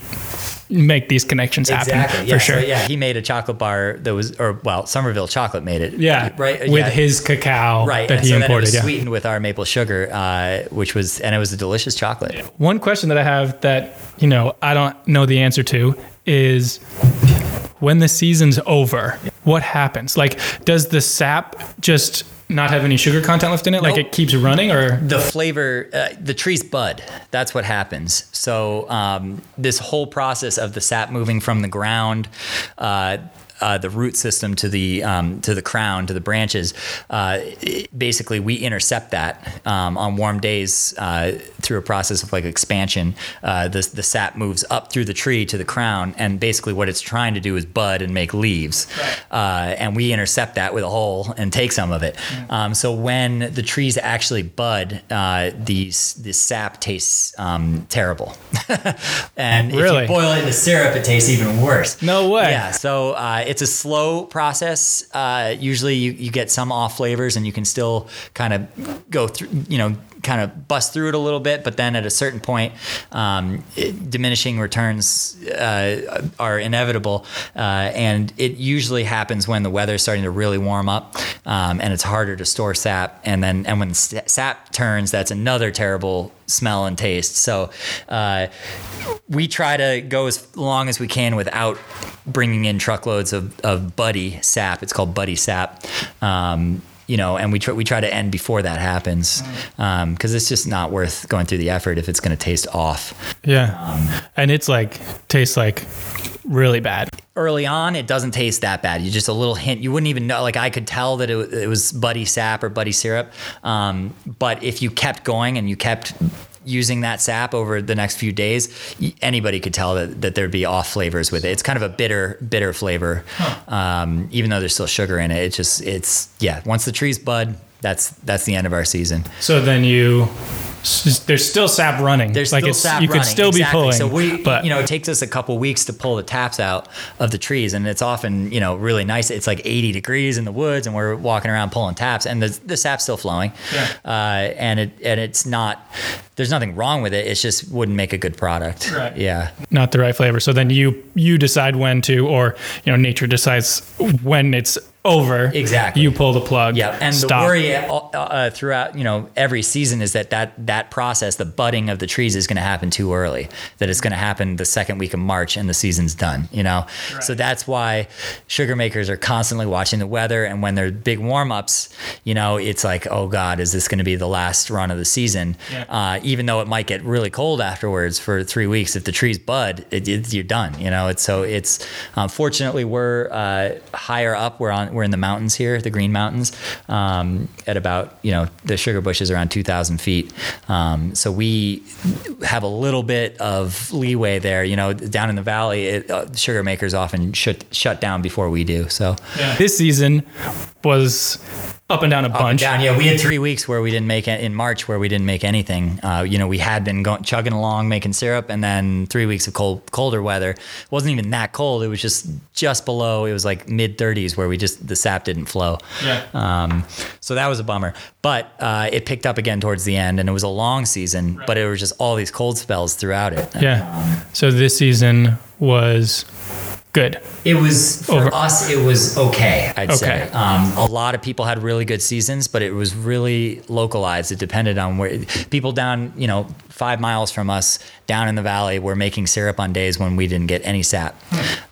make these connections happen exactly yeah, for sure. so, yeah he made a chocolate bar that was or well Somerville chocolate made it Yeah, right With yeah. his cacao right that and he so then it imported. was Yeah. sweetened with our maple sugar uh, which was and it was a delicious chocolate One question that I have that you know I don't know the answer to is when the season's over, what happens? Like, does the sap just not have any sugar content left in it? Like, it keeps running, or? The flavor uh, the trees bud. That's what happens. So um, this whole process of the sap moving from the ground uh, uh, the root system to the um, to the crown to the branches. Uh, it- basically, we intercept that um, on warm days uh, through a process of like expansion. Uh, the the sap moves up through the tree to the crown, and basically what it's trying to do is bud and make leaves. Uh, and we intercept that with a hole and take some of it. Um, so when the trees actually bud, uh, these this sap tastes um, terrible. and if Really? you boil it into syrup, it tastes even worse. No way. Yeah. So uh, it's a slow process. Uh, usually, you, you get some off flavors, and you can still kind of go through. You know, kind of bust through it a little bit, but then at a certain point, um, it, diminishing returns uh, are inevitable, uh, and it usually happens when the weather's starting to really warm up, um, and it's harder to store sap. And then, and when sap turns, that's another terrible smell and taste. So uh, we try to go as long as we can without bringing in truckloads of, of buddy sap. It's called buddy sap. Um, you know, and we try, we try to end before that happens because it's just not worth going through the effort if it's going to taste off. yeah, Um, and it's like tastes like really bad. Early on, it doesn't taste that bad. You just a little hint. You wouldn't even know. Like I could tell that it, it was buddy sap or buddy syrup. Um, but if you kept going and you kept using that sap over the next few days, anybody could tell that, that there'd be off flavors with it. It's kind of a bitter, bitter flavor. Um, even though there's still sugar in it, it just it's yeah. Once the trees bud, that's that's the end of our season. So then you there's still sap running. There's like still sap you could still exactly. be pulling. So we, but you know, it takes us a couple weeks to pull the taps out of the trees, and it's often, you know, really nice. It's like 80 degrees in the woods, and we're walking around pulling taps, and the the sap's still flowing. Yeah. Uh, and it and it's not. There's nothing wrong with it. It just wouldn't make a good product. Right. Yeah. not the right flavor. So then you you decide when to, or you know, nature decides when it's over. Exactly. You pull the plug. Yeah, and stop. the worry uh, uh, throughout you know every season is that that that process, the budding of the trees, is going to happen too early. That it's going to happen the second week of March and the season's done. You know, so that's why sugar makers are constantly watching the weather, and when they're big warm ups, you know, it's like, oh God, is this going to be the last run of the season? Yeah. Uh, even though it might get really cold afterwards for three weeks, if the trees bud, it, it, you're done. You know, it's so it's um, fortunately we're uh, higher up. We're on we're in the mountains here, the Green Mountains, um, at about you know the sugar bush is around 2,000 feet. Um, so we have a little bit of leeway there. You know, down in the valley, it, uh, sugar makers often shut shut down before we do. So This season was up and down a up and bunch. down. Yeah, we had three weeks where we didn't make it in March where we didn't make anything. Uh, you know, we had been going chugging along making syrup, and then three weeks of cold, colder weather. It wasn't even that cold. It was just just below. It was like mid 30s where we just the sap didn't flow. Yeah. Um, so that was a bummer. But uh, it picked up again towards the end, and it was a long season. But it was just all these cold spells throughout it. Yeah. So this season was good. It was for Over- us. It was okay. I'd say. Okay. Um, a lot of people had really good seasons, but it was really localized. It depended on where people down, you know, five miles from us, down in the valley, were making syrup on days when we didn't get any sap.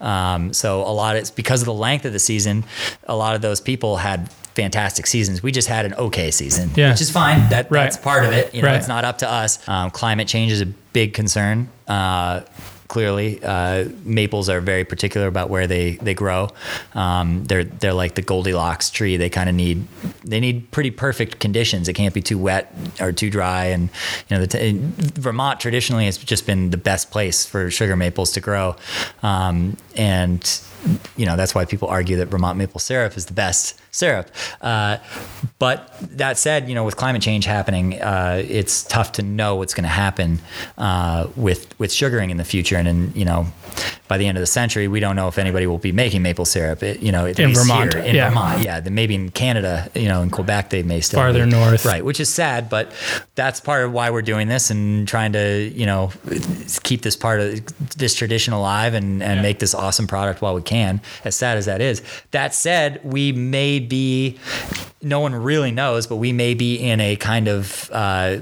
Um, so a lot of it's because of the length of the season. A lot of those people had fantastic seasons. We just had an okay season, Yeah. which is fine. That Right. that's part of it. You know, Right. it's not up to us. Um, climate change is a big concern. Uh, clearly, uh, maples are very particular about where they they grow. Um, they're they're like the Goldilocks tree. They kind of need they need pretty perfect conditions. It can't be too wet or too dry. And you know, t- Vermont traditionally has just been the best place for sugar maples to grow. Um, and you know that's why people argue that Vermont maple syrup is the best syrup. Uh, but that said, you know, with climate change happening, uh, it's tough to know what's going to happen uh, with with sugaring in the future. And in, you know, by the end of the century, we don't know if anybody will be making maple syrup. It, you know, In Vermont, here, in yeah. Vermont, yeah. Then maybe in Canada, you know, in Quebec, they may still Farther be. north. right? Which is sad, but that's part of why we're doing this and trying to, you know, keep this part of this tradition alive and and make this awesome product while we can. As sad as that is. That said, we be. No one really knows, but we may be in a kind of. Uh,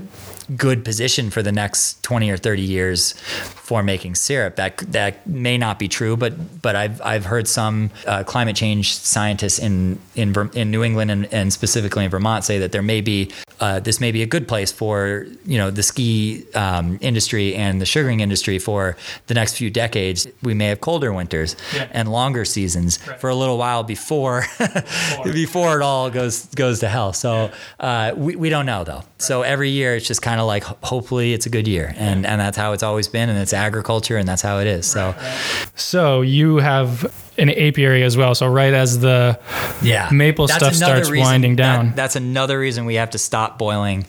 good position for the next 20 or 30 years for making syrup. That that may not be true but but I've I've heard some uh, climate change scientists in in Ver- in New England and, and specifically in Vermont say that there may be uh, this may be a good place for you know the ski um, industry and the sugaring industry for the next few decades. We may have colder winters Yeah. and longer seasons for a little while before before. it all goes goes to hell. So uh, we, we don't know though. So every year it's just kind of like hopefully it's a good year and and that's how it's always been and it's agriculture and that's how it is so So you have an apiary as well. So right as the yeah maple stuff starts reason- winding that- down. that's another reason we have to stop boiling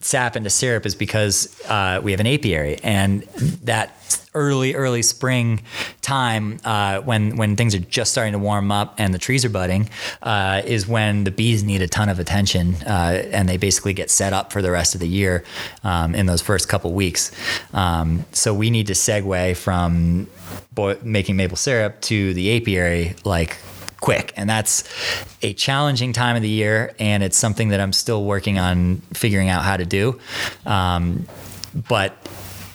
sap into syrup is because uh, we have an apiary and that early early spring time uh, when when things are just starting to warm up and the trees are budding uh, is when the bees need a ton of attention uh, and they basically get set up for the rest of the year um, in those first couple weeks. Um, so we need to segue from boi- making maple syrup to the apiary like quick. And that's a challenging time of the year and it's something that i'm still working on figuring out how to do. Um, but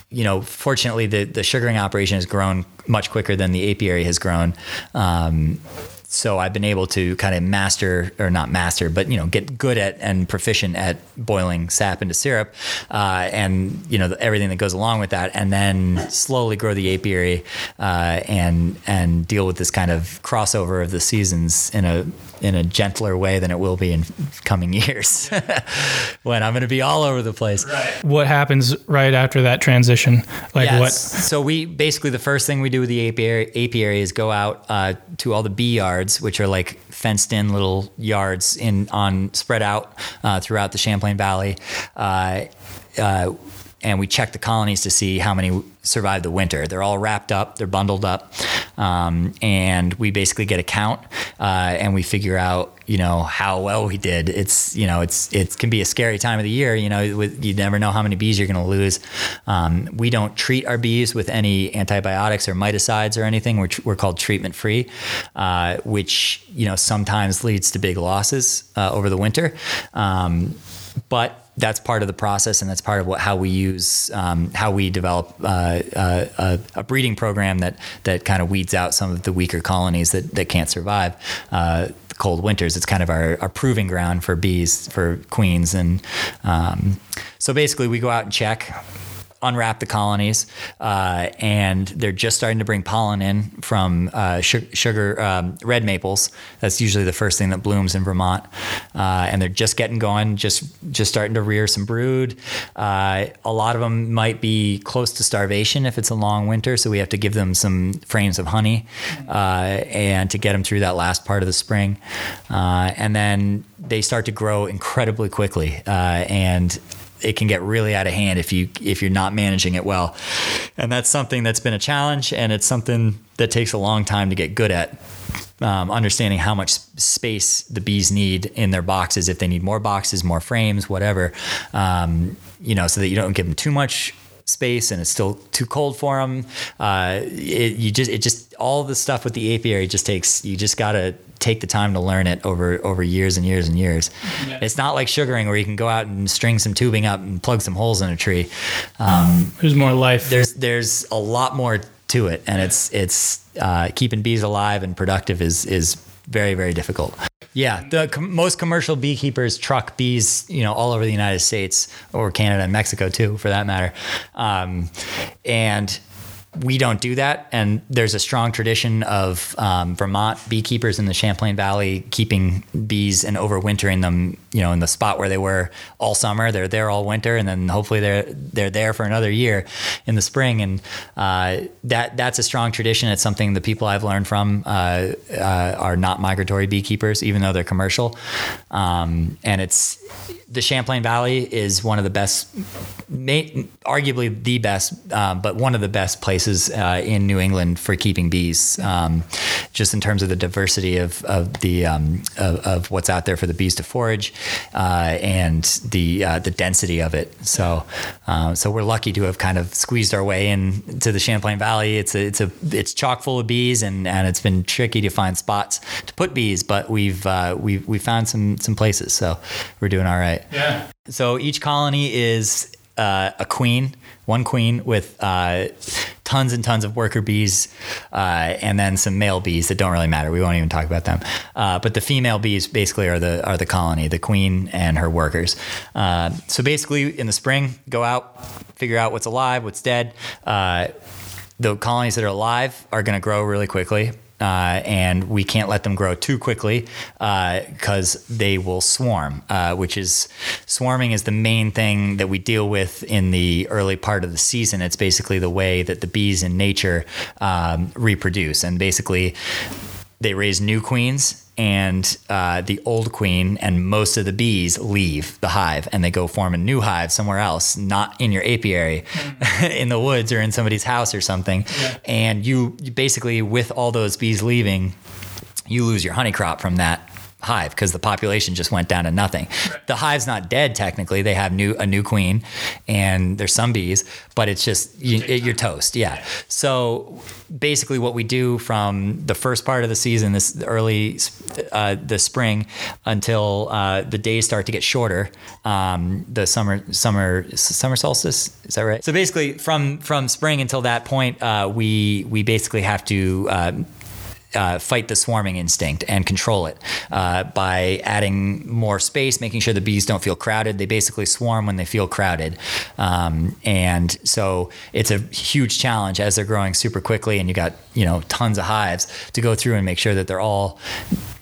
you know fortunately the, the sugaring operation has grown much quicker than the apiary has grown. Um, so I've been able to kind of master, or not master, but you know, get good at and proficient at boiling sap into syrup, uh, and you know everything that goes along with that, and then slowly grow the apiary uh, and and deal with this kind of crossover of the seasons in a in a gentler way than it will be in coming years, when I'm going to be all over the place. what happens right after that transition? Like Yes. what? So we basically the first thing we do with the apiary, apiary is go out uh, to all the bee yards, which are like fenced in little yards in on spread out uh, throughout the Champlain Valley. Uh, uh, and we check the colonies to see how many survive the winter. They're all wrapped up, they're bundled up, um, and we basically get a count, uh, and we figure out, you know, how well we did. It's, you know, it's it can be a scary time of the year. You know, with, you never know how many bees you're going to lose. Um, we don't treat our bees with any antibiotics or miticides or anything. We're, we're called treatment free, uh, which you know sometimes leads to big losses uh, over the winter. Um, but that's part of the process, and that's part of what how we use um, how we develop uh, uh, a, breeding program that that kind of weeds out some of the weaker colonies that that can't survive. Uh, the Cold winters. It's kind of our, our proving ground for bees, for queens, and um, so basically we go out and check unwrap the colonies, uh, and they're just starting to bring pollen in from uh, su- sugar um, red maples. That's usually the first thing that blooms in Vermont, uh, and they're just getting going, just just starting to rear some brood. Uh, a lot of them might be close to starvation if it's a long winter, so we have to give them some frames of honey, uh, and to get them through that last part of the spring, and then they start to grow incredibly quickly, and it can get really out of hand if you if you're not managing it well. And that's something that's been a challenge and it's something that takes a long time to get good at um, understanding how much space the bees need in their boxes. If they need more boxes more frames whatever um, you know so that you don't give them too much space and it's still too cold for them uh, it, you just it just all the stuff with the apiary just takes you just gotta take the time to learn it over over years and years and years Yeah. it's not like sugaring where you can go out and string some tubing up and plug some holes in a tree um, There's more life. there's there's a lot more to it and it's it's uh, keeping bees alive and productive is is very very difficult yeah the com- most commercial beekeepers truck bees you know all over the united states or canada and mexico too for that matter um, and we don't do that, and there's a strong tradition of um, Vermont beekeepers in the Champlain Valley keeping bees and overwintering them. You know, in the spot where they were all summer, they're there all winter, and then hopefully they're they're there for another year in the spring. And uh, that that's a strong tradition. It's something the people I've learned from uh, uh, are not migratory beekeepers, even though they're commercial. Um, and it's the Champlain Valley is one of the best, may, arguably the best, um, but one of the best places uh, in New England for keeping bees, um, just in terms of the diversity of, of the um, of, of what's out there for the bees to forage uh, and the uh, the density of it. So uh, so we're lucky to have kind of squeezed our way into the Champlain Valley. It's a, it's a it's chock full of bees and, and it's been tricky to find spots to put bees, but we've uh, we've we found some some places. So we're doing all right. yeah. So each colony is uh, a queen, one queen with uh, tons and tons of worker bees, uh, and then some male bees that don't really matter. We won't even talk about them. Uh, but the female bees basically are the are the colony, the queen and her workers. Uh, so basically, in the spring, go out, figure out what's alive, what's dead. Uh, the colonies that are alive are going to grow really quickly. Uh, and we can't let them grow too quickly because they will swarm, uh, which is swarming is the main thing that we deal with in the early part of the season. It's basically the way that the bees in nature um, reproduce. And basically, they raise new queens and uh, the old queen and most of the bees leave the hive and they go form a new hive somewhere else not in your apiary in the woods or in somebody's house or something. And you, you basically with all those bees leaving you lose your honey crop from that hive because the population just went down to nothing. The hive's not dead technically; they have new a new queen, and there's some bees, but it's just you, it, you're toast. Yeah. So basically, what we do from the first part of the season, this early uh, the spring, until uh, the days start to get shorter, um, the summer summer summer solstice is that right? So basically, from from spring until that point, uh, we we basically have to. Uh, fight the swarming instinct and control it uh, by adding more space, making sure the bees don't feel crowded. They basically swarm when they feel crowded. Um, and so it's a huge challenge as they're growing super quickly and you got, you know, tons of hives to go through and make sure that they're all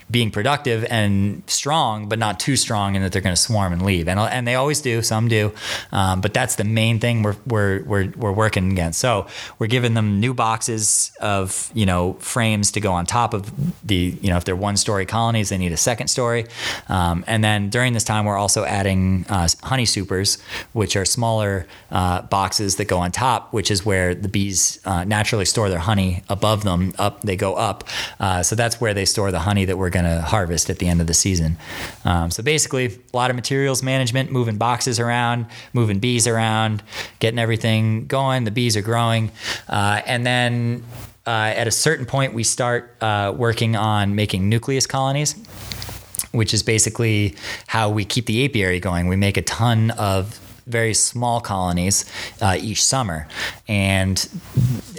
being productive and strong, but not too strong, and that they're going to swarm and leave. And and they always do. Some do, um, but that's the main thing we're we're we're we're working against. So we're giving them new boxes of you know frames to go on top of the you know if they're one story colonies, they need a second story, um, and then during this time we're also adding uh, honey supers, which are smaller uh, boxes that go on top, which is where the bees uh, naturally store their honey above them. Up they go up, uh, so that's where they store the honey that we're going to harvest at the end of the season. Um, so basically, a lot of materials management, moving boxes around, moving bees around, getting everything going. The bees are growing, uh, and then. Uh, at a certain point, we start uh, working on making nucleus colonies which is basically how we keep the apiary going. We make a ton of very small colonies uh, each summer, and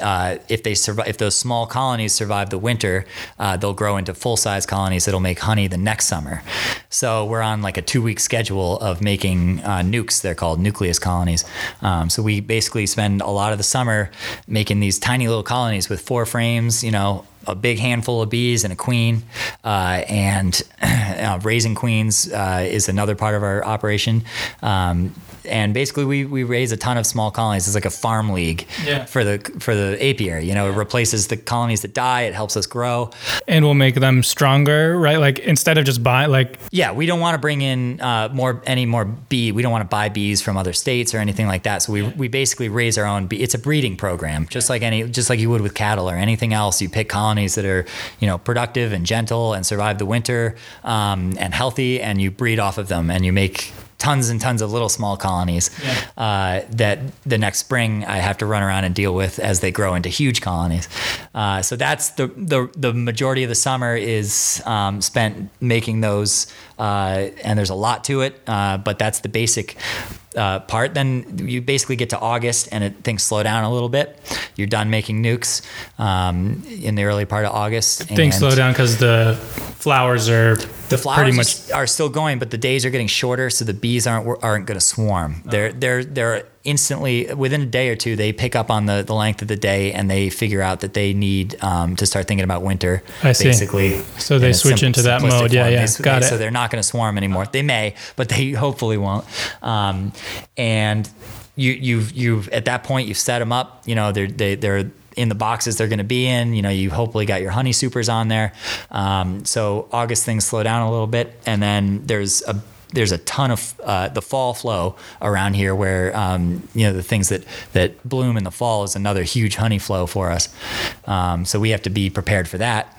uh, if they survive, if those small colonies survive the winter, uh, they'll grow into full size colonies that'll make honey the next summer. So we're on like a two week schedule of making uh, nukes. They're called nucleus colonies. Um, so we basically spend a lot of the summer making these tiny little colonies with four frames. You know, a big handful of bees and a queen, uh, and uh, raising queens uh, is another part of our operation. Um, and basically, we, we raise a ton of small colonies. It's like a farm league Yeah. for the for the apiary. You know, it replaces the colonies that die. It helps us grow. and we'll make them stronger, right? Like instead of just buy like Yeah, we don't want to bring in uh, more any more bee. We don't want to buy bees from other states or anything like that. So we, we basically raise our own bee. It's a breeding program, just like any just like you would with cattle or anything else. You pick colonies that are you know productive and gentle and survive the winter um, and healthy, and you breed off of them, and you make tons and tons of little small colonies uh, that the next spring I have to run around and deal with as they grow into huge colonies. Uh, so that's the, the the majority of the summer is um, spent making those, uh, and there's a lot to it, uh, but that's the basic. Uh, part then you basically get to August and it, things slow down a little bit. You're done making nukes um, in the early part of August. things slow down because the flowers are the flowers pretty much much are still going, but the days are getting shorter, so the bees aren't aren't going to swarm. Oh. They're they're they're instantly within a day or two they pick up on the, the length of the day and they figure out that they need um, to start thinking about winter. I see. Basically, So they in switch into that mode. Yeah, form. yeah. They- Got So it. they're not going to swarm anymore. They may, but they hopefully won't. Um, and you you've you've at that point you've set them up. You know they're they, they're in the boxes they're going to be in. You know, you hopefully got your honey supers on there. Um, so August things slow down a little bit, and then there's a there's a ton of uh, the fall flow around here where um, you know the things that that bloom in the fall is another huge honey flow for us. Um, so we have to be prepared for that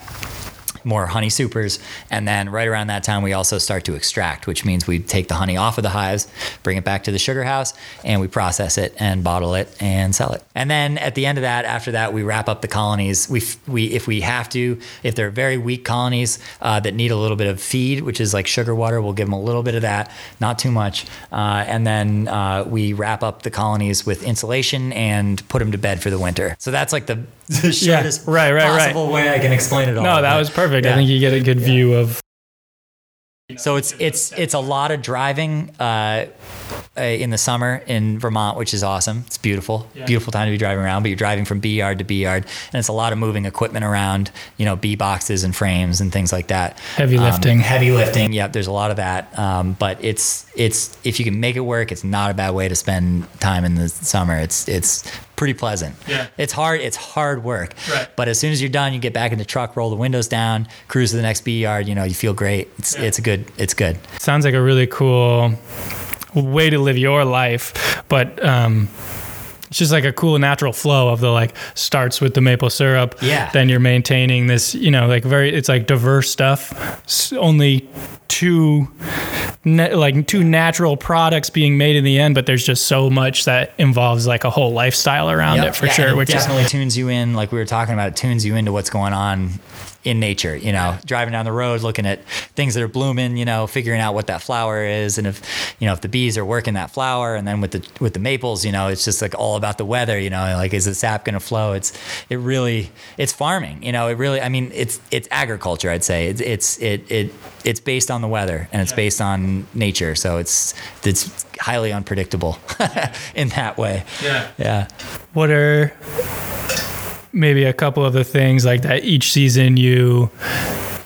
more honey supers. And then right around that time, we also start to extract, which means we take the honey off of the hives, bring it back to the sugar house, and we process it and bottle it and sell it. And then at the end of that, after that, we wrap up the colonies. We, we if we have to, if they're very weak colonies uh, that need a little bit of feed, which is like sugar water, we'll give them a little bit of that, not too much. Uh, and then uh, we wrap up the colonies with insulation and put them to bed for the winter. So that's like the, the shortest right, right, right. possible way I can explain it all. no, that was perfect. I think you get a good view of So it's it's it's a lot of driving uh, uh, in the summer in Vermont, which is awesome. It's beautiful, beautiful time to be driving around. But you're driving from bee yard to bee yard, and it's a lot of moving equipment around. You know, bee boxes and frames and things like that. Heavy Um, lifting. heavy lifting. Yep, there's a lot of that. Um, but it's it's if you can make it work, it's not a bad way to spend time in the summer. It's it's pretty pleasant. Yeah. It's hard. It's hard work. Right. But as soon as you're done, you get back in the truck, roll the windows down, cruise to the next bee yard. You know, you feel great. It's it's a good. It's good. sounds like a really cool way to live your life, but um, it's just like a cool natural flow of the like starts with the maple syrup. Yeah. Then you're maintaining this, you know, like very it's like diverse stuff. S- only two na- like two natural products being made in the end, but there's just so much that involves like a whole lifestyle around Yep. it for Yeah, sure. Which is definitely tunes you in, like we were talking about. It tunes you into what's going on in nature. You know, driving down the road, looking at things that are blooming. You know, figuring out what that flower is, and if you know if the bees are working that flower, and then with the with the maples, you know, it's just like all about the weather. You know, like is the sap going to flow? It's it really it's farming. You know, it really. I mean, it's it's agriculture. I'd say it's it's it it it's based on the weather and it's based on nature. So it's it's highly unpredictable in that way. Yeah. Yeah. what are maybe a couple of the things like that each season you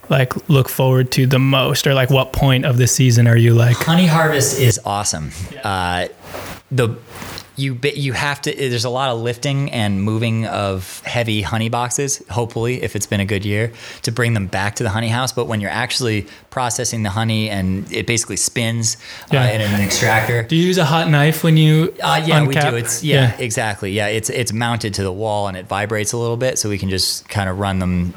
like look forward to the most, or like what point of the season are you like? honey harvest is awesome. Uh, the you ba- you have to. There's a lot of lifting and moving of heavy honey boxes. Hopefully, if it's been a good year, to bring them back to the honey house. But when you're actually processing the honey and it basically spins Yeah. uh, in an extractor. Do you use a hot knife when you? Uh, yeah, we do. It's yeah, exactly. Yeah, it's it's mounted to the wall and it vibrates a little bit, so we can just kind of run them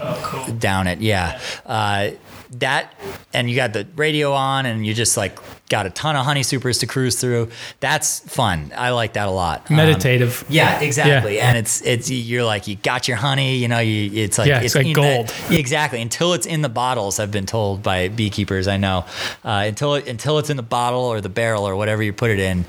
down it. Yeah, uh, that and you got the radio on, and you just like got a ton of honey supers to cruise through. That's fun. I like that a lot. Um, Meditative. yeah, exactly. And it's it's you're like you got your honey, you know, you it's like Yeah, it's like in gold. the- exactly. Until it's in the bottles, I've been told by beekeepers I know. Uh, until it, until it's in the bottle or the barrel or whatever you put it in,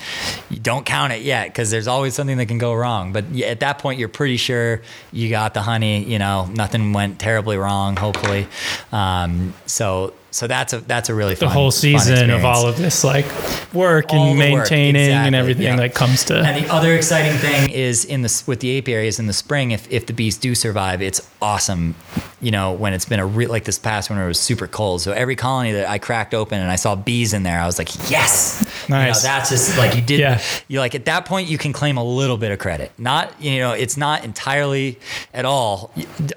you don't count it yet because there's always something that can go wrong. But at that point, you're pretty sure you got the honey. You know, nothing went terribly wrong. Hopefully, um, so. So that's a that's a really the fun, whole season of all of this like work All and the work, maintaining and everything yeah. that comes to And the other exciting thing is in the with the apiaries in the spring, if, if the bees do survive, it's awesome. You know, when it's been a real like this past winter it was super cold. So every colony that I cracked open and I saw bees in there, I was like, yes. You know, Nice. that's just like you did. Yeah. You like at that point you can claim a little bit of credit. Not you know it's not entirely at all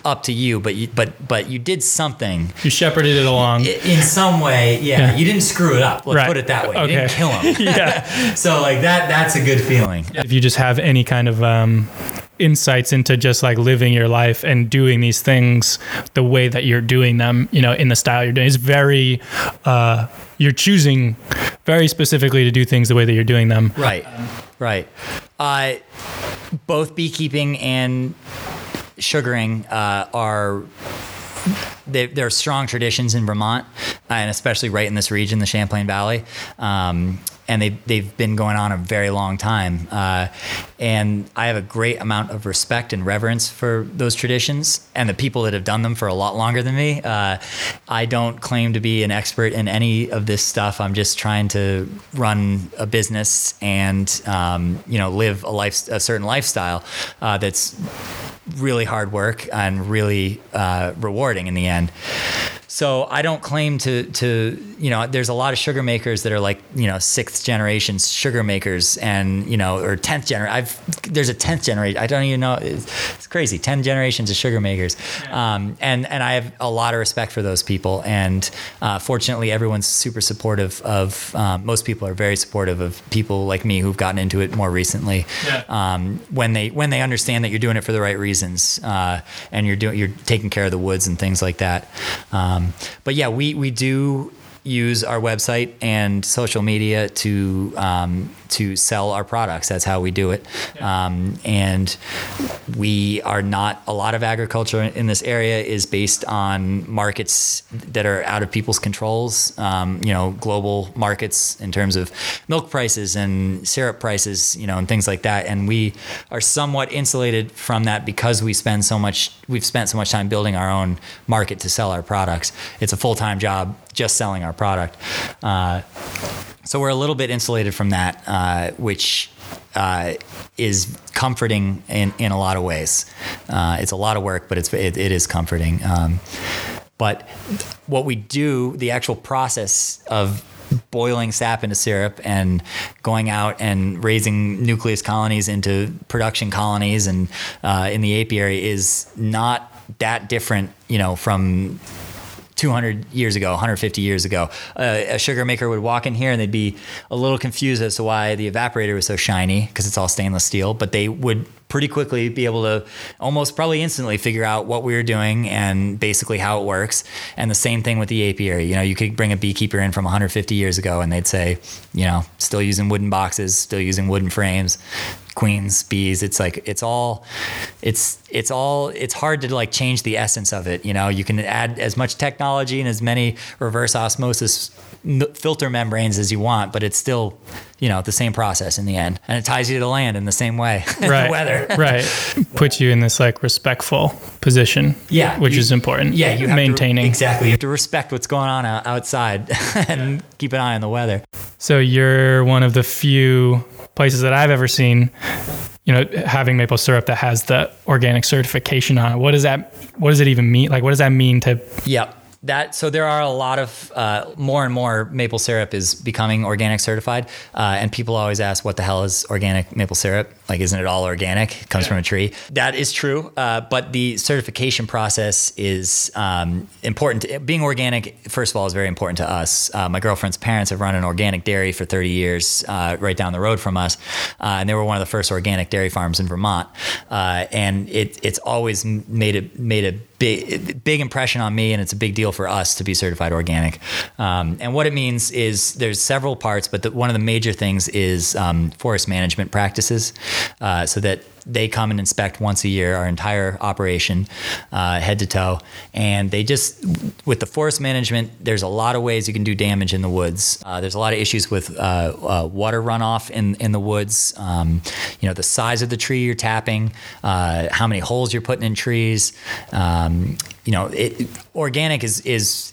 up to you, but you but but you did something you shepherded it along. i- in some way. Yeah, Yeah. you didn't screw it up. Let's Right. put it that way. You didn't kill him. yeah. so like that that's a good feeling. if you just have any kind of um, insights into just like living your life and doing these things the way that you're doing them, you know, in the style you're doing, it's very, uh, you're choosing very specifically to do things the way that you're doing them. Right, right. Uh, both beekeeping and sugaring uh, are they, there are strong traditions in Vermont, uh, and especially right in this region, the Champlain Valley. Um, and they, they've been going on a very long time. Uh, and I have a great amount of respect and reverence for those traditions and the people that have done them for a lot longer than me. Uh, I don't claim to be an expert in any of this stuff. I'm just trying to run a business and, um, you know, live a life, a certain lifestyle uh, that's really hard work and really uh, rewarding in the end. So I don't claim to to you know there's a lot of sugar makers that are like you know sixth generation sugar makers and you know or tenth generation I've there's a tenth generation I don't even know it's, it's crazy ten generations of sugar makers um, and and I have a lot of respect for those people and uh, fortunately everyone's super supportive of um, most people are very supportive of people like me who've gotten into it more recently Yeah. um, when they when they understand that you're doing it for the right reasons uh, and you're doing you're taking care of the woods and things like that. Um, Um, but yeah, we we do use our website and social media to um, to sell our products. That's how we do it. Um, and we are not a lot of agriculture in this area is based on markets that are out of people's controls. Um, you know, global markets in terms of milk prices and syrup prices. You know, and things like that. And we are somewhat insulated from that because we spend so much. We've spent so much time building our own market to sell our products. It's a full time job just selling our product. Uh, so we're a little bit insulated from that, uh, which uh, is comforting in, in a lot of ways. Uh, it's a lot of work, but it's it, it is comforting. Um, but what we do, the actual process of boiling sap into syrup and going out and raising nucleus colonies into production colonies and uh, in the apiary is not that different, you know, from 200 years ago, 150 years ago. Uh, a sugar maker would walk in here and they'd be a little confused as to why the evaporator was so shiny because it's all stainless steel, but they would pretty quickly be able to almost probably instantly figure out what we were doing and basically how it works. And the same thing with the apiary. You know, you could bring a beekeeper in from 150 years ago and they'd say, you know, still using wooden boxes, still using wooden frames, queens, bees. It's like it's all it's it's all it's hard to like change the essence of it. You know, you can add as much technology and as many reverse osmosis filter membranes as you want, but it's still you know the same process in the end, and it ties you to the land in the same way. Right. the weather. right. Puts you in this like respectful position. Yeah, Which you- is important. Yeah, you maintaining. to, exactly. You have to respect what's going on outside and keep an eye on the weather. So you're one of the few places that I've ever seen, you know, having maple syrup that has the organic certification on it. What does that what does it even mean? Like what does that mean to Yep. That so there are a lot of uh, more and more maple syrup is becoming organic certified, uh, and people always ask, "What the hell is organic maple syrup? Like, isn't it all organic? It comes from a tree." That is true, uh, but the certification process is um, important. Being organic, first of all, is very important to us. Uh, my girlfriend's parents have run an organic dairy for 30 years, uh, right down the road from us, uh, and they were one of the first organic dairy farms in Vermont. Uh, and it, it's always made a made a big big impression on me, and it's a big deal for us to be certified organic. Um, and what it means is there's several parts, but the, one of the major things is um, forest management practices, uh, so that they come and inspect once a year our entire operation, uh, head to toe, and they just with the forest management. There's a lot of ways you can do damage in the woods. Uh, there's a lot of issues with uh, uh, water runoff in in the woods. Um, you know the size of the tree you're tapping, uh, how many holes you're putting in trees. Um, you know, it, organic is is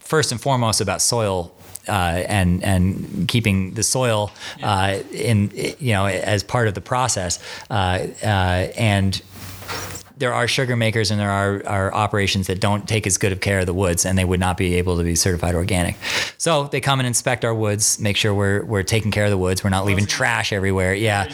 first and foremost about soil uh, and and keeping the soil uh, in you know as part of the process uh, uh, and there are sugar makers and there are, are operations that don't take as good of care of the woods and they would not be able to be certified organic. So they come and inspect our woods, make sure we're, we're taking care of the woods. We're not leaving trash everywhere. Yeah.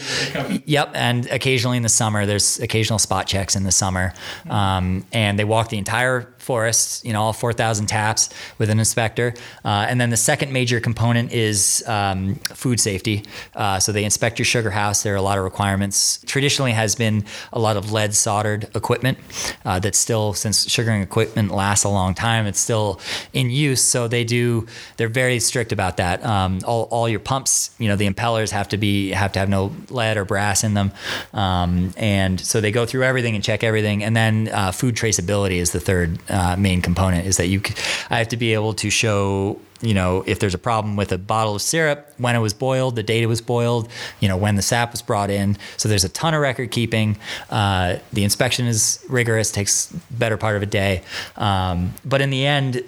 Yep. And occasionally in the summer, there's occasional spot checks in the summer. Um, and they walk the entire forest, you know, all 4,000 taps with an inspector. Uh, and then the second major component is um, food safety. Uh, so they inspect your sugar house. There are a lot of requirements. Traditionally has been a lot of lead soldered equipment uh, that's still, since sugaring equipment lasts a long time, it's still in use. So they do, they're very strict about that. Um, all, all your pumps, you know, the impellers have to be, have to have no lead or brass in them. Um, and so they go through everything and check everything. And then uh, food traceability is the third uh, main component is that you, I have to be able to show, you know, if there's a problem with a bottle of syrup, when it was boiled, the date it was boiled, you know, when the sap was brought in. So there's a ton of record keeping. Uh, the inspection is rigorous, takes better part of a day. Um, but in the end,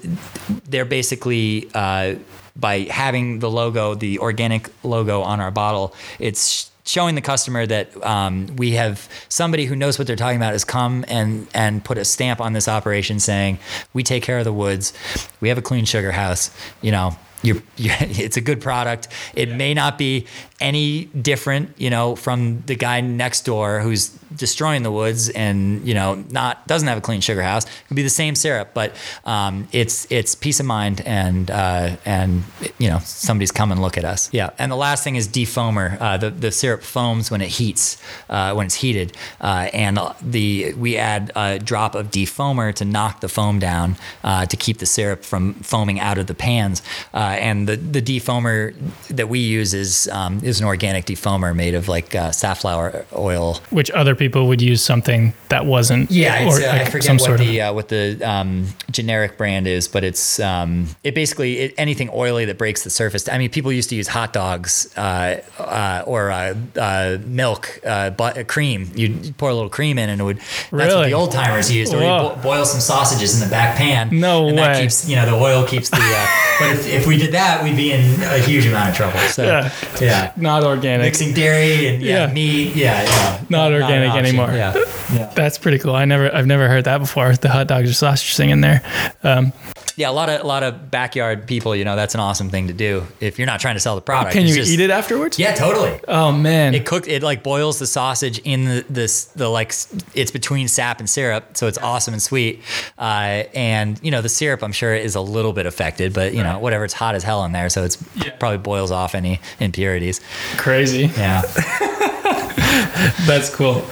they're basically, uh, by having the logo, the organic logo on our bottle, it's showing the customer that um, we have somebody who knows what they're talking about has come and and put a stamp on this operation saying we take care of the woods, we have a clean sugar house, you know. You're, you're, it's a good product. It may not be any different, you know, from the guy next door who's destroying the woods and you know not doesn't have a clean sugar house. It could be the same syrup, but um, it's it's peace of mind and uh, and you know somebody's come and look at us. Yeah, and the last thing is defoamer. Uh, the the syrup foams when it heats uh, when it's heated, uh, and the we add a drop of defoamer to knock the foam down uh, to keep the syrup from foaming out of the pans. Uh, and the the defoamer that we use is um, is an organic defoamer made of like uh, safflower oil which other people would use something that wasn't. yeah, or, uh, like, I forget some what sort the of. uh, what the um, generic brand is, but it's um, it basically it, anything oily that breaks the surface. I mean, people used to use hot dogs uh, uh, or uh, uh, milk, uh, but uh, cream. You'd pour a little cream in, and it would. That's what Really? the old timers used. Or you bo- boil some sausages in the back pan. No and That way. keeps you know the oil keeps the. Uh, but if, if we did that, we'd be in a huge amount of trouble. So Yeah. yeah. Not organic. Mixing dairy and yeah, Yeah. meat, yeah, yeah. Not an organic option. anymore. Yeah, yeah. That's pretty cool. I never, I've never heard that before. The hot dogs or sausage thing in there. Um, Yeah, a lot of a lot of backyard people, you know, that's an awesome thing to do if you're not trying to sell the product. can you just- eat it afterwards? Yeah, totally. Oh man. It cooked. It like boils the sausage in the this the like it's between sap and syrup, so it's awesome and sweet. Uh, and you know the syrup, I'm sure is a little bit affected, but you know whatever, it's hot as hell in there, so it's Yeah. probably boils off any impurities. Crazy. Yeah, That's cool.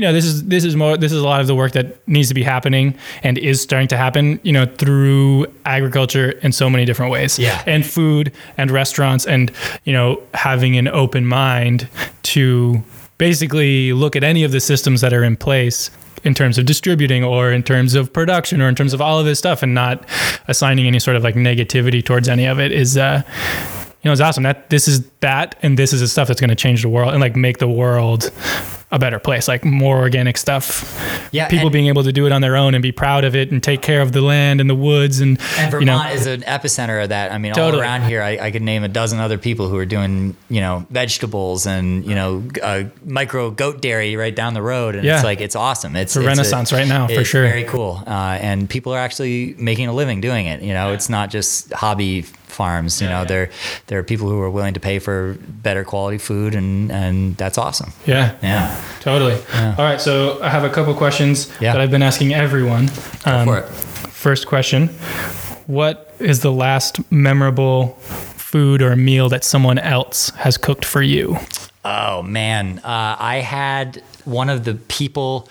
You know, this is this is more this is a lot of the work that needs to be happening and is starting to happen, you know, through agriculture in so many different ways. Yeah. And food and restaurants and, you know, having an open mind to basically look at any of the systems that are in place in terms of distributing or in terms of production or in terms of all of this stuff and not assigning any sort of like negativity towards any of it is uh know, it's awesome that this is that and this is the stuff that's going to change the world and like make the world a better place, like more organic stuff. Yeah, people being able to do it on their own and be proud of it and take care of the land and the woods and, And you know, Vermont is an epicenter of that. I mean, Totally. all around here, I, I could name a dozen other people who are doing, you know, vegetables and you know, uh, micro goat dairy right down the road, and Yeah. it's like it's awesome. It's, a it's renaissance right now, for it's sure. Very cool, uh, and people are actually making a living doing it. You know, it's not just hobby farms. You know, there there are people who are willing to pay for better quality food, and and that's awesome. yeah, Yeah, totally. All right, so I have a couple questions Yeah. that I've been asking everyone. Um, for it. First question What is the last memorable food or meal that someone else has cooked for you? Oh man, uh, I had one of the people.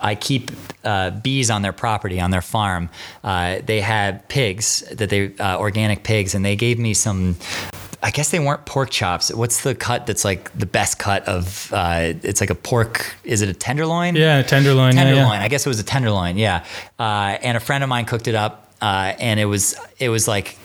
I keep uh, bees on their property on their farm. Uh, they had pigs that they uh, organic pigs, and they gave me some. I guess they weren't pork chops. What's the cut that's like the best cut of? Uh, it's like a pork. Is it a tenderloin? Yeah, tenderloin. yeah, tenderloin. yeah. I guess it was a tenderloin. Yeah, uh, and a friend of mine cooked it up, uh, and it was it was like.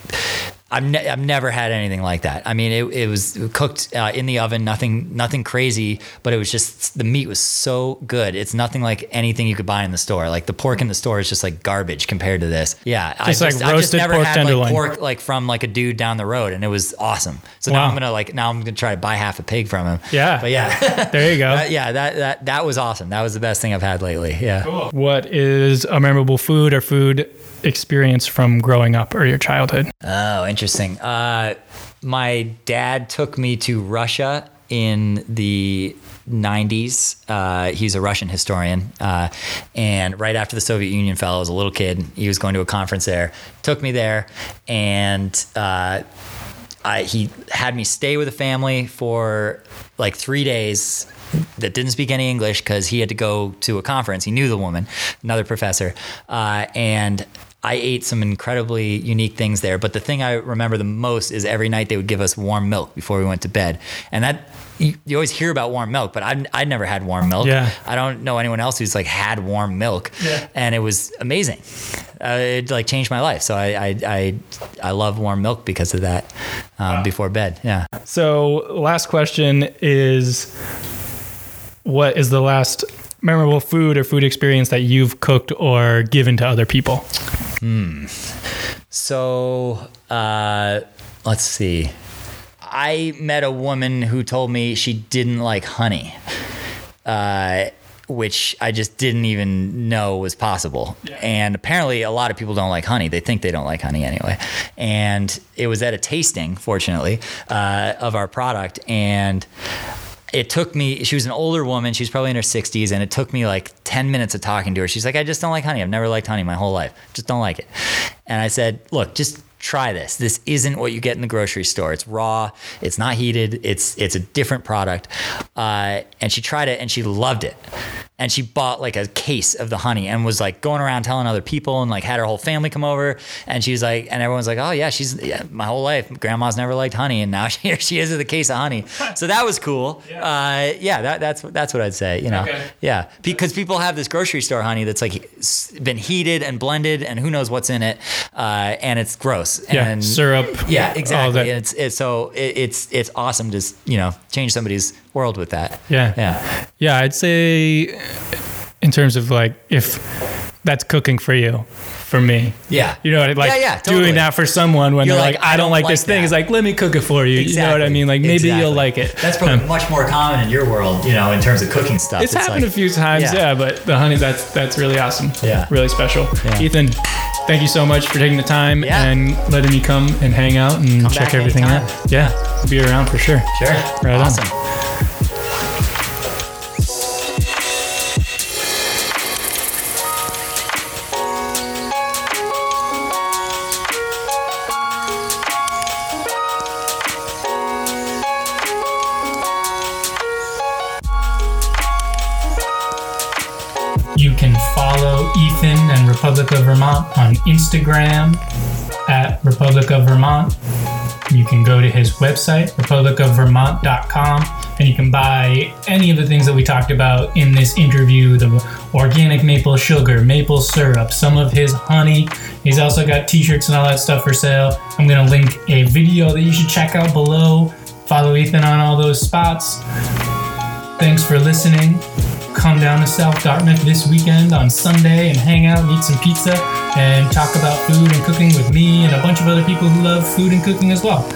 I've, ne- I've never had anything like that. I mean, it, it was cooked uh, in the oven, nothing nothing crazy, but it was just the meat was so good. It's nothing like anything you could buy in the store. Like the pork in the store is just like garbage compared to this. Yeah, Just I like just, I just roasted never pork had tenderloin. like pork like from like a dude down the road, and it was awesome. So now I'm gonna like now I'm gonna try to buy half a pig from him. Yeah. but yeah, There you go. Yeah, that that that was awesome. That was the best thing I've had lately. Yeah. What is a memorable food or food experience from growing up or your childhood? Oh, interesting. Uh, my dad took me to Russia in the 90s. Uh, he's a Russian historian. Uh, and right after the Soviet Union fell, I was a little kid. He was going to a conference there, took me there, and uh, I, he had me stay with a family for like three days that didn't speak any English because he had to go to a conference. He knew the woman, another professor, uh, and I ate some incredibly unique things there. But the thing I remember the most is every night they would give us warm milk before we went to bed, and that. You, you always hear about warm milk, but I I never had warm milk. Yeah. I don't know anyone else who's like had warm milk, Yeah. and it was amazing. Uh, it like changed my life. So I I I, I love warm milk because of that. Um, Before bed, yeah. So, last question is what is the last memorable food or food experience that you've cooked or given to other people? So uh, let's see. I met a woman who told me she didn't like honey, uh, which I just didn't even know was possible. And apparently, a lot of people don't like honey. They think they don't like honey anyway. And it was at a tasting, fortunately, uh, of our product. And it took me she was an older woman she was probably in her 60s and it took me like 10 minutes of talking to her. She's like i just don't like honey. I've never liked honey my whole life. Just don't like it. And i said look just try this. This isn't what you get in the grocery store. It's raw. It's not heated. It's it's a different product. Uh, and she tried it and she loved it. And she bought like a case of the honey and was like going around telling other people and like had her whole family come over. And she was like and everyone's like oh yeah she's yeah, my whole life grandma's never liked honey and now here she is with a case of honey. So that was cool. Yeah, uh, yeah that, that's that's what i'd say you know. Okay. yeah because people have this grocery store honey that's like been heated and blended and who knows what's in it uh, and it's gross Yeah, and syrup, yeah exactly. and it's, it's so it, it's it's awesome to you know change somebody's world with that. Yeah. yeah. Yeah, I'd say in terms of like if that's cooking for you, for me. yeah You know, what I- like Yeah, yeah, totally. doing that for someone when You're they're like, like, I, don't like, this like thing. that. It's like, let me cook it for you. You know what I mean? Like maybe Exactly. you'll like it. That's probably Um, much more common in your world, you know, in terms of cooking stuff. it's, happened like- a few times, yeah. yeah. But the honey, that's that's really awesome. Yeah. really special. Yeah. Ethan, thank you so much for taking the time and letting me come and hang out and Come check everything anytime. out. Yeah, I'll be around for sure. Sure. Right on. awesome. You Vermont on Instagram at Republic of Vermont. You can go to his website, republicofvermont.com, and you can buy any of the things that we talked about in this interview the organic maple sugar, maple syrup, some of his honey. He's also got t shirts and all that stuff for sale. I'm going to link a video that you should check out below. Follow Ethan on all those spots. Thanks for listening. Come down to South Dartmouth this weekend on Sunday and hang out and eat some pizza and talk about food and cooking with me and a bunch of other people who love food and cooking as well.